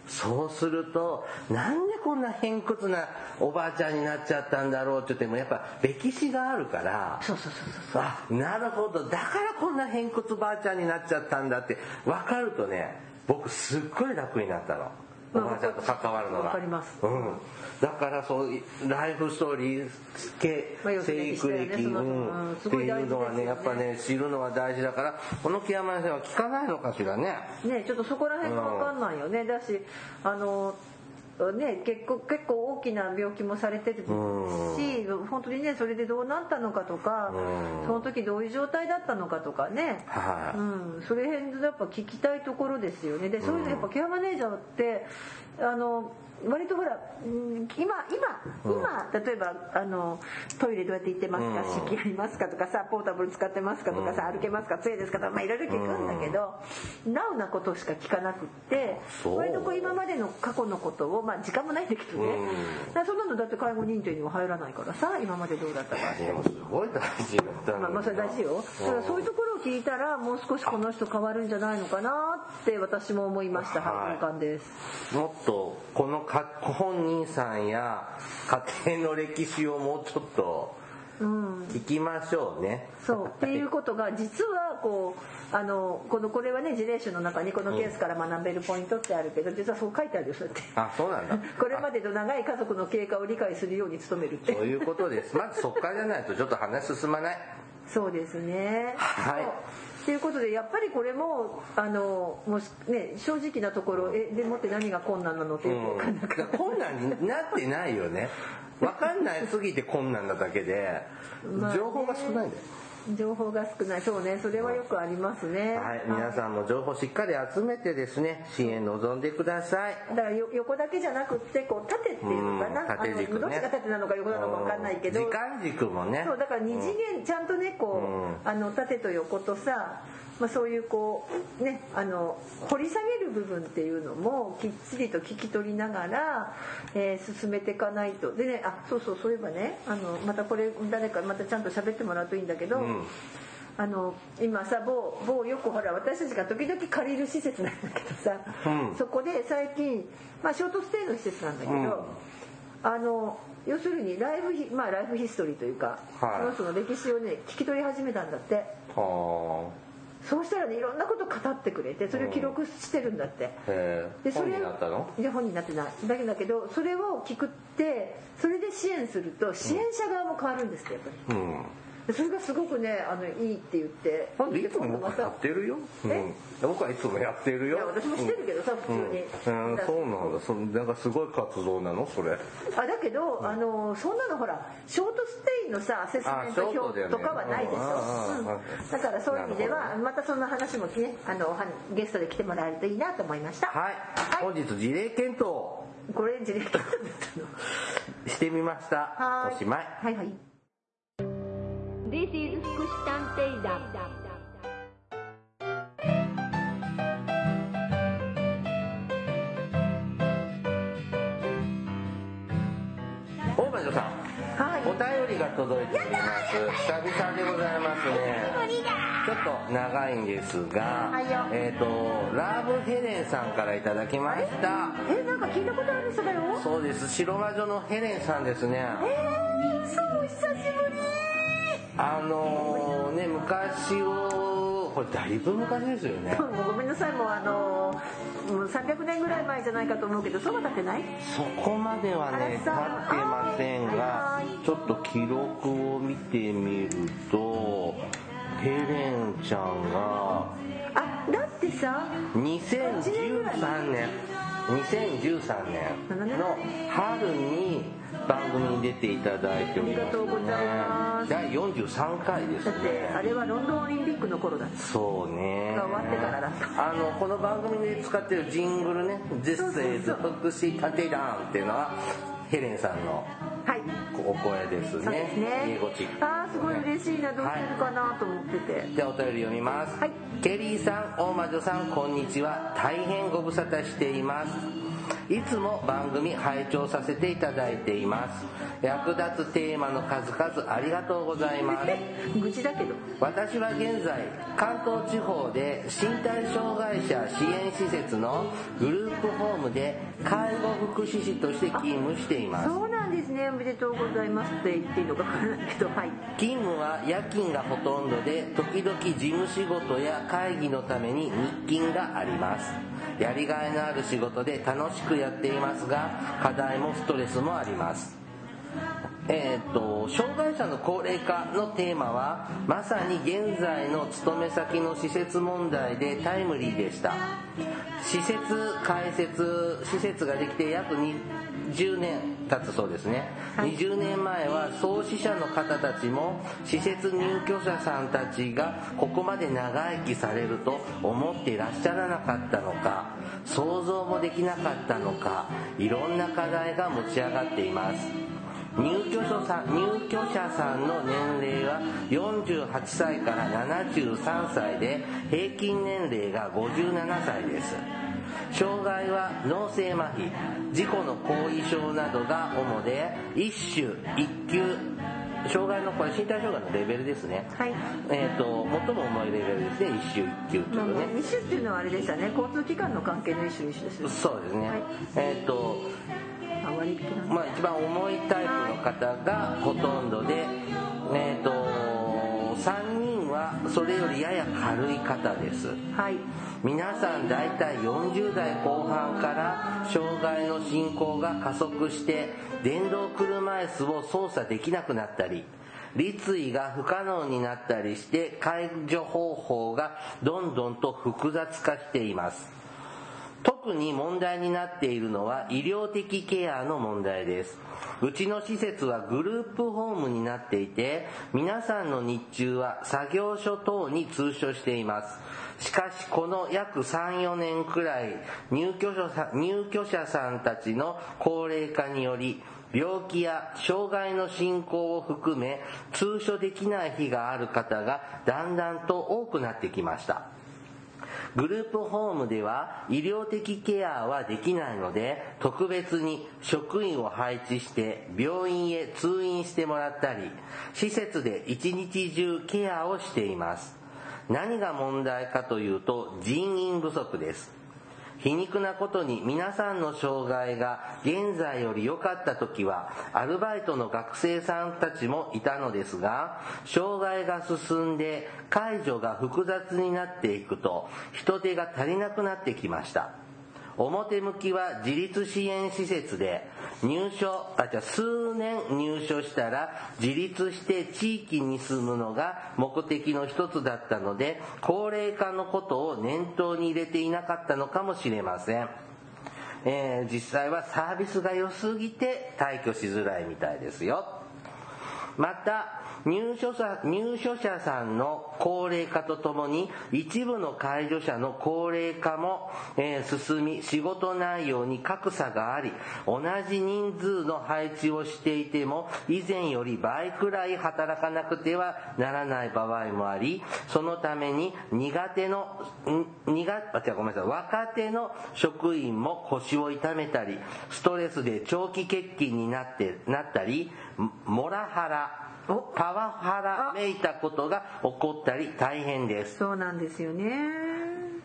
Speaker 1: そうするとなんでこんな偏屈なおばあちゃんになっちゃったんだろうって言ってもやっぱ歴史があるから
Speaker 2: そうそうそうそう
Speaker 1: あなるほど。だからこんな偏屈ばあちゃんになっちゃったんだって分かるとね僕すっごい楽になったのおばあちゃんと関わるのが。
Speaker 2: わかります。
Speaker 1: うん、だからそういうライフストーリー系
Speaker 2: まあ
Speaker 1: 生
Speaker 2: に
Speaker 1: 育歴、うんって
Speaker 2: い
Speaker 1: いうのはねやっぱね知るのは大事だからこの木山先生は聞かないのかしらね。
Speaker 2: ねちょっとそこら辺が分かんないよね、だしあのね結構結構大きな病気もされてるし、本当にねそれでどうなったのかとか、
Speaker 1: うん。
Speaker 2: その時どういう状態だったのかとかね、
Speaker 1: はい
Speaker 2: うん、それ辺でやっぱ聞きたいところですよね。でそういうのやっぱケアマネージャーってあの割とほらうん今今今例えばあのトイレどうやって行ってますか？
Speaker 1: うん。
Speaker 2: ありますか？とかさポータブル使ってますか？とかさ歩けますか？杖ですか？とかまあいろいろ聞くんだけどナウなことしか聞かなくって割とこう今までの過去のことをまあ時間もないんだけどね。
Speaker 1: うん。
Speaker 2: だそんなのだって介護認定にも入らないからさ今までどうだったか
Speaker 1: でもすごい大事だった
Speaker 2: まあ、まあそれ大事よ。そういうところを聞いたらもう少しこの人変わるんじゃないのかなって私も思いました
Speaker 1: はい。
Speaker 2: 感です。
Speaker 1: もっとこのか本人さんや家庭の歴史をもうちょっと
Speaker 2: うん。
Speaker 1: 聞きましょうね、
Speaker 2: そうっていうことが実はこうあのこのこれはね事例集の中にこのケースから学べるポイントってあるけど実はそう書いてあるよそうやって。
Speaker 1: あそうなんだ。(laughs)
Speaker 2: これまでの長い家族の経過を理解するように努めるって。
Speaker 1: そういうことです。まずそこからじゃないとちょっと話進まない
Speaker 2: そうですね。
Speaker 1: はい。
Speaker 2: ということでやっぱりこれもあのもしね正直なところえでもって何が困難なのってよく分かん。なくて、
Speaker 1: 困難になってないよね。分かんないすぎて困難なだけで (laughs)
Speaker 2: まあね。
Speaker 1: 情報が少ないんだよ
Speaker 2: 情報が少ない。そうね。それはよくありますね。
Speaker 1: はい。皆さんも情報しっかり集めてですね支援望んでください。
Speaker 2: だからよ横だけじゃなくってこう縦っていうのかな、
Speaker 1: うん縦軸ね。
Speaker 2: あのどっちが縦なのか横なのか分かんないけど、
Speaker 1: 時間軸もね。
Speaker 2: そうだから二次元ちゃんとねこう、あの縦と横とさ、まあ、そういうこうねあの掘り下げる部分っていうのもきっちりと聞き取りながら、えー進めていかないと。でねあそうそうそういえばねあのまたこれ誰かまたちゃんと喋ってもらうといいんだけど、
Speaker 1: ん。
Speaker 2: あの今さ某某よくほら私たちが時々借りる施設なんだけどさ、
Speaker 1: うん。
Speaker 2: そこで最近、まあ、ショートステイの施設なんだけど、
Speaker 1: うん。
Speaker 2: あの要するにライフヒまあライフヒストリーというか、
Speaker 1: はい。
Speaker 2: その人の歴史をね聞き取り始めたんだって。
Speaker 1: は
Speaker 2: そうしたらねいろんなこと語ってくれてそれを記録してるんだって、でそれ
Speaker 1: になったの？
Speaker 2: いや本になってない。だけだけどそれを聞くってそれで支援すると支援者側も変わるんですってやっぱり。
Speaker 1: うん。
Speaker 2: でそれがすごくねあのいいって言って。
Speaker 1: なんでいつも僕やってるよ、うん。
Speaker 2: え、
Speaker 1: 僕はいつもやってるよ。
Speaker 2: いや私もしてるけどさ普通に。
Speaker 1: うん。うんそうなんだ。そなんかすごい活動なの？それ。
Speaker 2: あだけど、あのそんなのほらショートステイのさアセスメント表とかはないでしょ、だからそういう意味では、またそんな話もねあのはゲストで来てもらえるといいなと思いました。
Speaker 1: はい、本日事例検討。を
Speaker 2: これ事例検討
Speaker 1: してみました。おしまい。
Speaker 2: はいはい
Speaker 3: This is 福祉探偵団
Speaker 1: 大魔女さん
Speaker 2: はい。
Speaker 1: お便りが届いております。久々でございますね。ちょっと長いんですが、
Speaker 2: はいよ。
Speaker 1: えっ、とラブヘレンさんからいただきました。
Speaker 2: えなんか聞いたことある人だよ。
Speaker 1: そうです。白魔女のヘレンさんですね。
Speaker 2: えー、そう久しぶり
Speaker 1: あのね昔をこれだいぶ昔ですよね。
Speaker 2: ごめんなさいもうあのもう300年ぐらい前じゃないかと思うけどそうは経ってない？
Speaker 1: そこまではね経ってませんがちょっと記録を見てみるとヘレンちゃんが
Speaker 2: あだってさ
Speaker 1: 2013年2013年の春に番組に出ていただいております
Speaker 2: ありがとうございます
Speaker 1: 第43回です
Speaker 2: だってあ
Speaker 1: ね
Speaker 2: れはロンドンオリンピックの頃だった。
Speaker 1: そうね。
Speaker 2: が終わってからだった。
Speaker 1: あのこの番組で使ってるジングルね「This is 福祉探偵団」っていうのはヘレンさんの
Speaker 2: はい。
Speaker 1: お声ですね。
Speaker 2: ですね。
Speaker 1: 英語チック。
Speaker 2: あーすごい嬉しいな。どうしてるかなと思ってて、
Speaker 1: ではお便り読みます、
Speaker 2: はい。
Speaker 1: ケリーさん大魔女さんこんにちは。大変ご無沙汰していますいつも番組拝聴させていただいています。役立つテーマの数々ありがとうございます。
Speaker 2: 愚痴だけど
Speaker 1: 私は現在関東地方で身体障害者支援施設のグループホームで介護福祉士として勤務しています。
Speaker 2: そうなんですね。おめでとうございますって言っていいのかわからないけど。はい。
Speaker 1: 勤務は夜勤がほとんどで時々事務仕事や会議のために日勤がありますやりがいのある仕事で楽しくやっていますが課題もストレスもあります。えー、と障害者の高齢化のテーマはまさに現在の勤め先の施設問題でタイムリーでした。施設開設施設ができて約20年経つそうですね、はい、20年前は創始者の方たちも施設入居者さんたちがここまで長生きされると思っていらっしゃらなかったのか想像もできなかったのかいろんな課題が持ち上がっています。入居者さん入居者さんの年齢は48歳から73歳で平均年齢が57歳です障害は脳性麻痺事故の後遺症などが主で一種一級障害のこれ身体障害のレベルですね。はい。えっ、ー、と最も重いレベルですね。一種一級っていうね。
Speaker 2: 一種っていうのはあれでしたね。交通機関の関係の一種一種です。
Speaker 1: そうですね。はい、えっ、ー、とまあ、一番重いタイプの方がほとんどで、えーと、3人はそれよりやや軽い方です、はい、皆さん大体40代後半から障害の進行が加速して電動車椅子を操作できなくなったり立位が不可能になったりして介助方法がどんどんと複雑化しています特に問題になっているのは医療的ケアの問題です。うちの施設はグループホームになっていて、皆さんの日中は作業所等に通所しています。しかしこの約3、4年くらい入居者さ入居者さんたちの高齢化により、病気や障害の進行を含め通所できない日がある方がだんだんと多くなってきました。グループホームでは医療的ケアはできないので特別に職員を配置して病院へ通院してもらったり施設で一日中ケアをしています。何が問題かというと人員不足です。皮肉なことに皆さんの障害が現在より良かった時はアルバイトの学生さんたちもいたのですが障害が進んで解除が複雑になっていくと人手が足りなくなってきました。表向きは自立支援施設で入所、あ、じゃ数年入所したら自立して地域に住むのが目的の一つだったので、高齢化のことを念頭に入れていなかったのかもしれません。えー、実際はサービスが良すぎて退去しづらいみたいですよ。また、入所者入所者さんの高齢化とともに一部の介助者の高齢化も、えー、進み仕事内容に格差があり同じ人数の配置をしていても以前より倍くらい働かなくてはならない場合もありそのために苦手の苦あ違うごめんなさい若手の職員も腰を痛めたりストレスで長期欠勤になってなったりモラハラパワハラめいたことが起こったり大変です。
Speaker 2: そうなんですよね。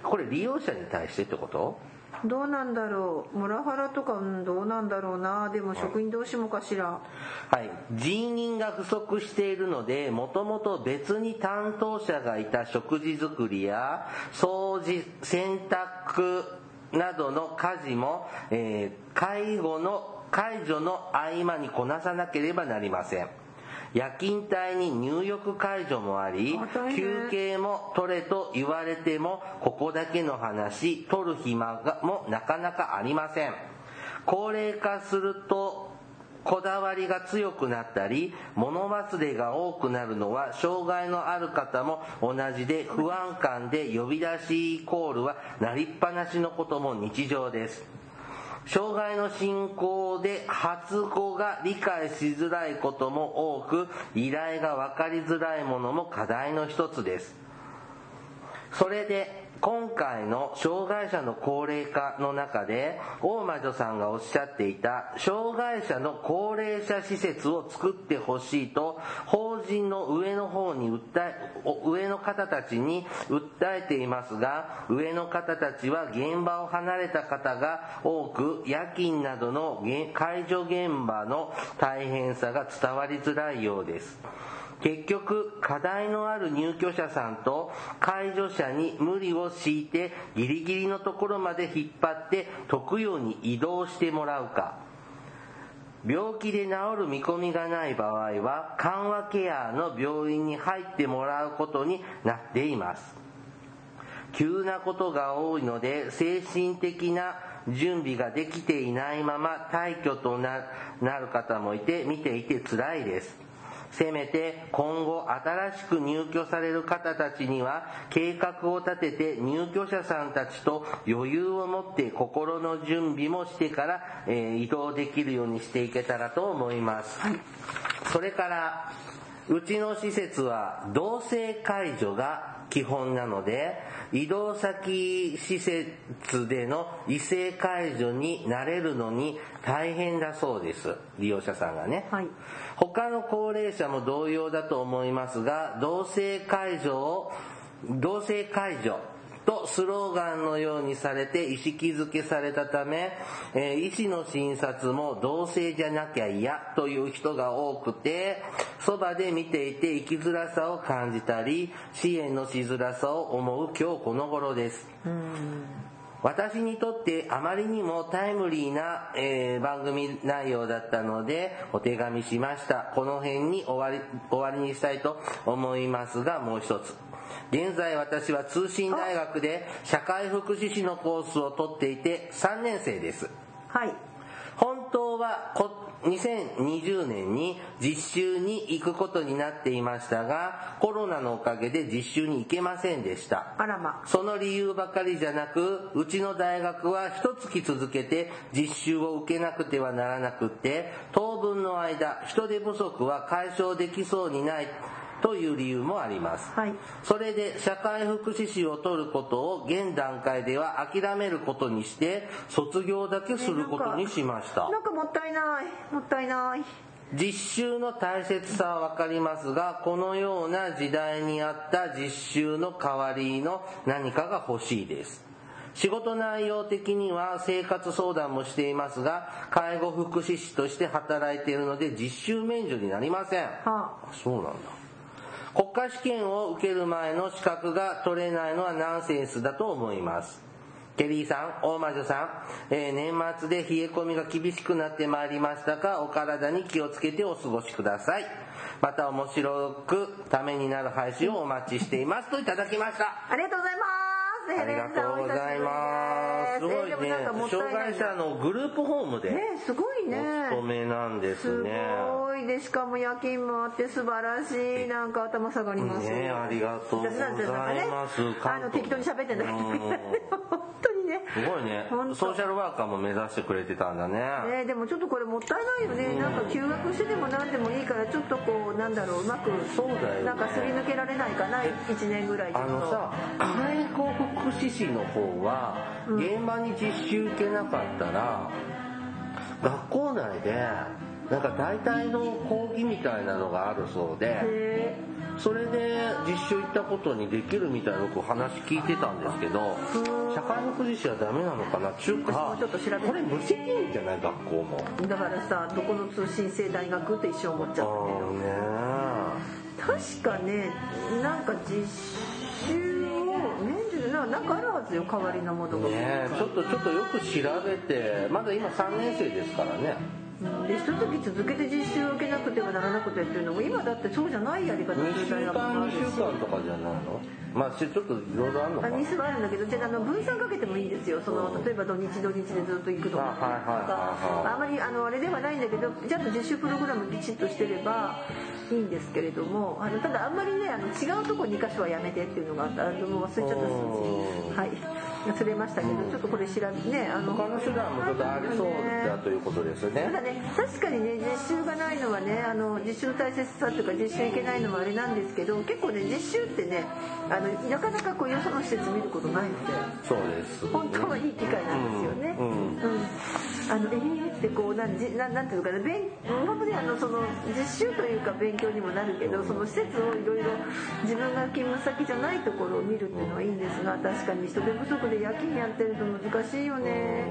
Speaker 1: これ利用者に対してってこと？
Speaker 2: どうなんだろう。モラハラとか、うん、どうなんだろうな。でも職員同士もかしら。
Speaker 1: はい。人員が不足しているのでもともと別に担当者がいた食事作りや掃除洗濯などの家事も、えー、介護の介助の合間にこなさなければなりません夜勤帯に入浴介助もあり休憩も取れと言われてもここだけの話取る暇がもなかなかありません。高齢化するとこだわりが強くなったり物忘れが多くなるのは障害のある方も同じで不安感で呼び出しイコールはなりっぱなしのことも日常です障害の進行で初子が理解しづらいことも多く依頼が分かりづらいものも課題の一つです。それで今回の障害者の高齢化の中で大魔女さんがおっしゃっていた障害者の高齢者施設を作ってほしいと法人の上の方に訴え上の方たちに訴えていますが上の方たちは現場を離れた方が多く夜勤などの介助現場の大変さが伝わりづらいようです。結局課題のある入居者さんと介助者に無理を敷いてギリギリのところまで引っ張って特養に移動してもらうか。病気で治る見込みがない場合は緩和ケアの病院に入ってもらうことになっています。急なことが多いので精神的な準備ができていないまま退去となる方もいて見ていて辛いです。せめて今後新しく入居される方たちには計画を立てて入居者さんたちと余裕を持って心の準備もしてから、えー移動できるようにしていけたらと思います、それからうちの施設は同性介助が基本なので移動先施設での異性介助になれるのに大変だそうです。利用者さんがね、
Speaker 2: はい。
Speaker 1: 他の高齢者も同様だと思いますが同性介助を同性介助とスローガンのようにされて意識づけされたため、えー医師の診察も同性じゃなきゃ嫌という人が多くてそばで見ていて生きづらさを感じたり支援のしづらさを思う今日この頃です。私にとってあまりにもタイムリーな、えー番組内容だったのでお手紙しました。この辺に終わり終わりにしたいと思いますがもう一つ。現在私は通信大学で社会福祉士のコースを取っていて3年生です。
Speaker 2: はい。
Speaker 1: 本当はこ2020年に実習に行くことになっていましたがコロナのおかげで実習に行けませんでした。
Speaker 2: あらま。
Speaker 1: その理由ばかりじゃなくうちの大学は一月続けて実習を受けなくてはならなくって当分の間人手不足は解消できそうにないという理由もあります、
Speaker 2: はい。
Speaker 1: それで社会福祉士を取ることを現段階では諦めることにして卒業だけすることにしました。
Speaker 2: なんかもったいない。もったいない。
Speaker 1: 実習の大切さは分かりますがこのような時代にあった実習の代わりの何かが欲しいです。仕事内容的には生活相談もしていますが介護福祉士として働いているので実習免除になりません。
Speaker 2: は
Speaker 1: あそうなんだ国家試験を受ける前の資格が取れないのはナンセンスだと思いますケリーさん、大魔女さん、えー年末で冷え込みが厳しくなってまいりましたが、お体に気をつけてお過ごしください。また面白くためになる配信をお待ちしていますといただきました。
Speaker 2: ありがとうございます
Speaker 1: ありがとうございます。すごいね。
Speaker 2: えーでもなんかもっ。たい
Speaker 1: 障
Speaker 2: ない
Speaker 1: 害者のグループホームで
Speaker 2: ねすごいね。
Speaker 1: お勤めなんです
Speaker 2: す
Speaker 1: ね。
Speaker 2: ごい。でしかも夜勤もあって素晴らしいなんか頭下がります。
Speaker 1: ねありがとうございます。
Speaker 2: ねあの適当に喋ってんだけど
Speaker 1: うん
Speaker 2: 本当にね。
Speaker 1: すごいね。ソーシャルワーカーも目指してくれてたんだね。
Speaker 2: ねでもちょっとこれもったいないよね。なんか休学してでも何でもいいからちょっとこうなんだろううまく
Speaker 1: そうだよね。
Speaker 2: なんかすり抜けられないかな1年ぐらい
Speaker 1: あのさ介護福祉士の方は現場に実習行けなかったら学校内でなんか大体の講義みたいなのがあるそうで
Speaker 2: へ
Speaker 1: それで実習行ったことにできるみたいな僕話聞いてたんですけど社会福祉士はダメなのかな？っち
Speaker 2: ょっと調べて
Speaker 1: これ無責任じゃない学校も。
Speaker 2: えだからさどこの通信制大学って一瞬思っちゃ
Speaker 1: あ
Speaker 2: ったけど。
Speaker 1: あね
Speaker 2: 確かねなんか実習ますよ代わりのものが、
Speaker 1: ねちょっとちょっとよく調べてまだ今3年生ですからね。
Speaker 2: で一月続けて実習を受けなくてはならなくてっていうのも今だってそうじゃないやり方
Speaker 1: 2
Speaker 2: する大
Speaker 1: 週
Speaker 2: 学もあ
Speaker 1: 間2
Speaker 2: るし
Speaker 1: 週間とかじゃないの？まあちょっといろいろあるのかな。
Speaker 2: あ日数はあるんだけどじゃああの分散かけてもいいんですよ。その例えば土日土日でずっと行くとか。
Speaker 1: あはいはいはいはい。
Speaker 2: あまりあのあれではないんだけどちゃんと実習プログラムきちっとしてればいいんですけれどもあのただあんまりねあの違うとこ2箇所はやめてっていうのがあった。あのもう忘れちゃった。数字はい忘れましたけどちょっとこれ調べねあの
Speaker 1: 他の手段もちょっとありそうだということですね。
Speaker 2: ただね確かにね実習がないのはねあの実習の大切さというか実習行けないのはあれなんですけど結構ね実習ってねあのなかなかこうよその施設見ることないので
Speaker 1: そうです
Speaker 2: 本当はいい機会なんですよね。
Speaker 1: うん。うん。
Speaker 2: うん。あのえーってこうなんじななんていうのかな勉本当にあのその実習というか勉強にもなるけどその施設をいろいろ自分が勤務先じゃないところを見るっていうのはいいんですが確かに人手不足で夜勤やってると難しいよね。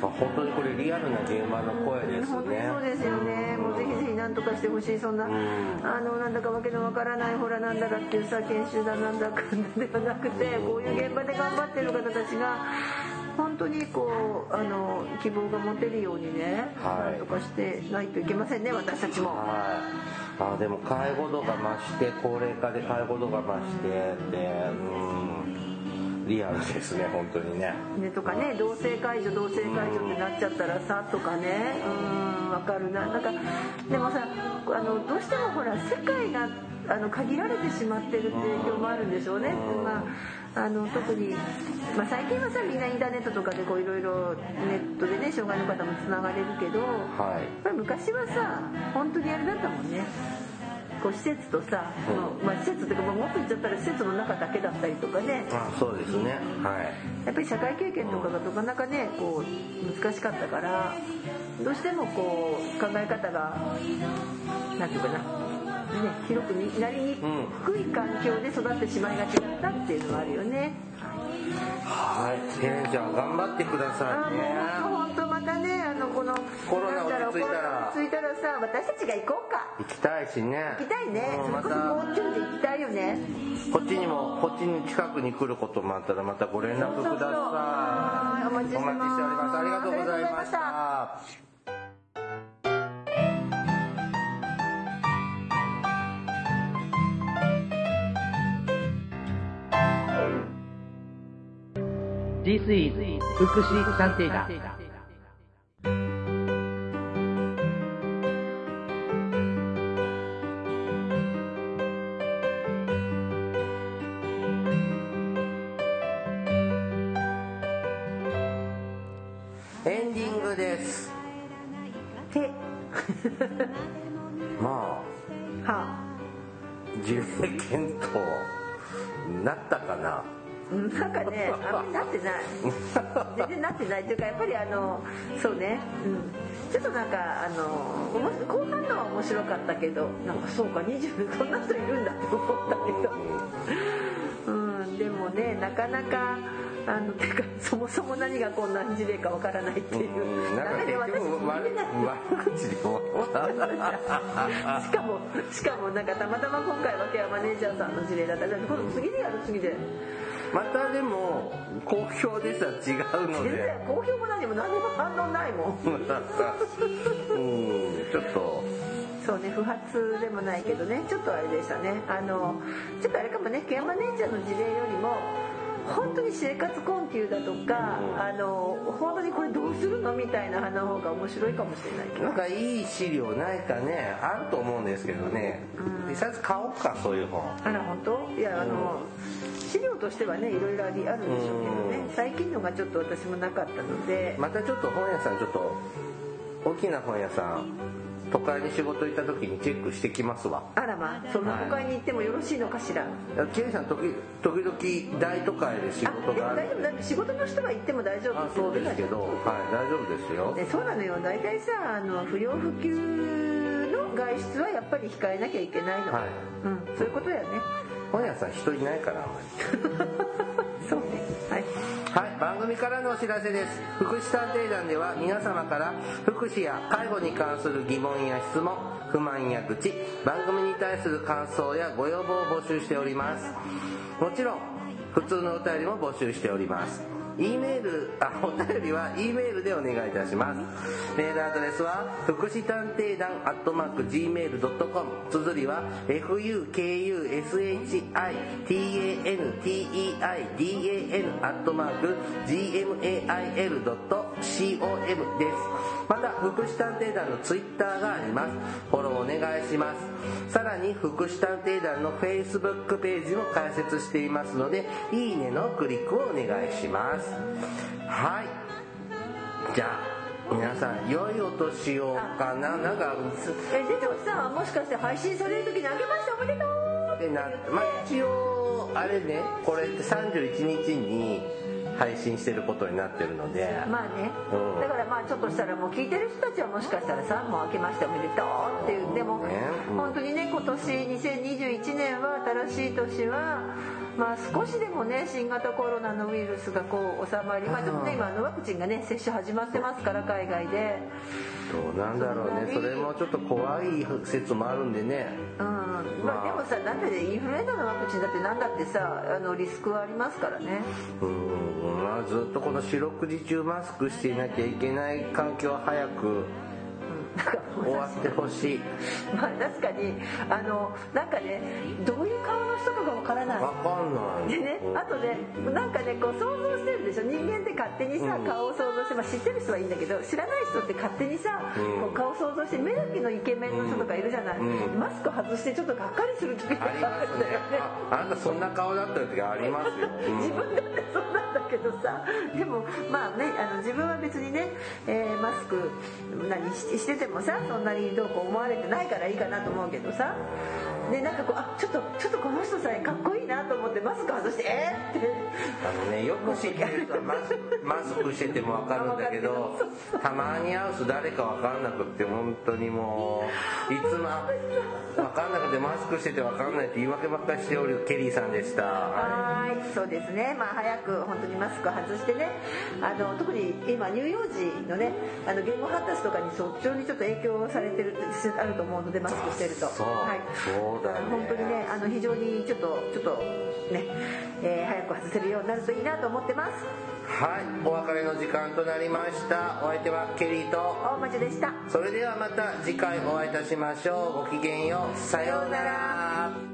Speaker 1: まあ本当にこれリアルな現場の声です
Speaker 2: 本当に
Speaker 1: ね
Speaker 2: そうですよね。もうぜひぜひ何とかしてほしい。そんな、あのなんだかわけのわからないほらなんだかっていうさ研修だなんだかではなくてこういう現場で頑張ってる方たちが本当にこうあの希望が持てるようにね、
Speaker 1: はい。
Speaker 2: なんとかしてないといけませんね私たちも。
Speaker 1: はい。あでも介護度が増して高齢化で介護度が増してでうんリアルですね本当にね。
Speaker 2: ね、とかね同性介助同性介助ってなっちゃったらさとかね。うんわかるな。なんかでもさあのどうしてもほら世界があの限られてしまってるっていう影響もあるんでしょうね、まあ、あの特に、まあ、最近はさみんなインターネットとかでこういろいろネットでね障害の方もつながれるけど、
Speaker 1: はい。
Speaker 2: やっぱり昔はさ本当にあれだったもんねこう施設とさ、まあ、施設っていうかまあもっと言っちゃったら施設の中だけだったりとかね。
Speaker 1: あそうですね。はい。
Speaker 2: やっぱり社会経験とかがなかなかねこう難しかったからどうしてもこう考え方がなんていうかな、ね、広くなりに
Speaker 1: うん
Speaker 2: くい環境で育ってしまいがちだったっていうのがあるよね。
Speaker 1: はい。ヘレンちゃん頑張ってくだ
Speaker 2: あ
Speaker 1: さいねコロナ落ち着いたら。
Speaker 2: 落ち着いたらさ私たちが行こうか。
Speaker 1: 行きたいしね。
Speaker 2: 行きたいね。
Speaker 1: うんま
Speaker 2: それこそ
Speaker 1: た
Speaker 2: GoTo で行きたいよね。
Speaker 1: こっちにもこっちに近くに来ることもあったらまたご連絡ください。
Speaker 2: はいお待ちして
Speaker 1: おります。ありがとうございまし
Speaker 2: あ
Speaker 1: た
Speaker 4: 福祉探偵団
Speaker 1: ま
Speaker 2: は
Speaker 1: あ。事例検討なったかな。
Speaker 2: うんなんかねあんまりなってない。全然なってないというかやっぱりあのそうね、うん、ちょっとなんかあの後半のは面白かったけどなんかそうか20こんな人いるんだって思ったけど。うんでもねなかなかあのてかそもそも何がこんな事例かわからないっていう。
Speaker 1: うんなんか
Speaker 2: で私
Speaker 1: 局悪口で終わった。(laughs)
Speaker 2: しかもしかもなんかたまたま今回はケアマネージャーさんの事例だった。ら今度次でやる次で。
Speaker 1: またでも好評でさ違うの
Speaker 2: 全
Speaker 1: で
Speaker 2: 然好評も何も何も反応ないもん。
Speaker 1: うんちょっと。
Speaker 2: そうね不発でもないけどね。ちょっとあれでしたね。あのちょっとあれかもねケアマネージャーの事例よりも本当に生活困窮だとか、あの本当にこれどうするのみたいな話の方が面白いかもしれないけど。
Speaker 1: なんかいい資料ないかねあると思うんですけどね。一冊買おうかそういう本。
Speaker 2: あら本当？いやあの資料としてはねいろいろありあるんでしょうけどね。最近のがちょっと私もなかったので。
Speaker 1: またちょっと本屋さんちょっと大きな本屋さん都会に仕事行った時にチェックしてきますわ。
Speaker 2: あらまあそんな都会に行ってもよろしいのかしら、
Speaker 1: キリさん時時々大都会で仕
Speaker 2: あでも
Speaker 1: 事がある。
Speaker 2: 大丈夫？だって仕事の人は行っても大丈夫
Speaker 1: あそうですけどはい大丈夫ですよ。
Speaker 2: ね、そうなのよ。大体さあの不要不急の外出はやっぱり控えなきゃいけないの、
Speaker 1: はい。
Speaker 2: うん、そういうことやね。
Speaker 1: 本屋さん人いないからあんまり。(laughs)
Speaker 2: そうね。はい
Speaker 1: はい、番組からのお知らせです。福祉探偵団では皆様から福祉や介護に関する疑問や質問、不満や愚痴、番組に対する感想やご要望を募集しております。もちろん、普通のお便りも募集しております。E メール、あ、お便りは e メールでお願いいたします。メールアドレスは、福祉探偵団アットマーク gmail.com。綴りは、fukushitanteidan アットマーク gmail.com です。また、福祉探偵団のツイッターがあります。フォローお願いします。さらに、福祉探偵団の Facebook ページも開設していますので、いいねのクリックをお願いします。はい。じゃあ、皆さん、良いお年をかな？なんか、
Speaker 2: えでもさもしかして配信される時に「あけましておめでとう!」
Speaker 1: ってなまあ一応あれねこれって31日に配信してることになってるので。
Speaker 2: まあね、
Speaker 1: うん。
Speaker 2: だからまあちょっとしたらもう聞いてる人たちはもしかしたらさもう明けましておめでとうっていう。でも、
Speaker 1: ね。うん。
Speaker 2: 本当にね今年2021年は新しい年はまあ少しでもね新型コロナのウイルスがこう収まりまあちょっとね今ワクチンがね接種始まってますから海外で。
Speaker 1: どうなんだろうね。それもちょっと怖い説もあるんでね。
Speaker 2: うん。まあでもさなんでインフルエンザのワクチンだってなんだってさあのリスクはありますからね。
Speaker 1: うん。まあずっとこの四六時中マスクしていなきゃいけない環境は早く終わってほしい。(laughs)
Speaker 2: まあ確かにあのなんかねどういう顔の人かがわからない。
Speaker 1: わかんない。
Speaker 2: でね、あとねなんかねこう想像してるでしょ。人間って勝手にさ、
Speaker 1: うん。
Speaker 2: 顔を想像して、まあ、知ってる人はいいんだけど知らない人って勝手にさ、
Speaker 1: うん。
Speaker 2: こう顔想像して目だけのイケメンの人とかいるじゃない、
Speaker 1: うん。
Speaker 2: マスク外してちょっとがっかりする時があ
Speaker 1: ありますね。
Speaker 2: るんだよね
Speaker 1: ああなたそんな顔だった時ありますよ、うん。(laughs)
Speaker 2: 自分だってそうなんだけどさでもまあねあの自分は別にね、えーマスク何ししててもさそんなにどうこう思われてないからいいかなと思うけどさでなんかこうあちょっとちょっとこの人さえかっこいいなと思ってマスク外してえー、って。
Speaker 1: あのねよく知ってる人はマス (laughs) マスクしてても分かるんだけどたまに会うと誰か分かんなくって本当にもういつもあ分かんなくてマスクしてて分かんないって言い訳ばっかりしておるケリーさんでした。
Speaker 2: はーいそうですね。まあ早く本当にマスク外してねあの特に今乳幼児のねあの言語発達とかにそっちにちょっと影響されてるあると思うのでマスクしてると。
Speaker 1: そう
Speaker 2: はい。
Speaker 1: そうだね。
Speaker 2: 本当にねあの非常にちょっとちょっとね、えー早く外せるようになるといいなと思ってます。
Speaker 1: はい。お別れの時間となりました。お相手はケリーと。
Speaker 2: 大町でした。
Speaker 1: それではまた次回お会いいたしましょう。ごきげんよう。さようなら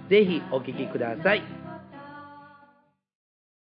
Speaker 4: ぜひお聴きください。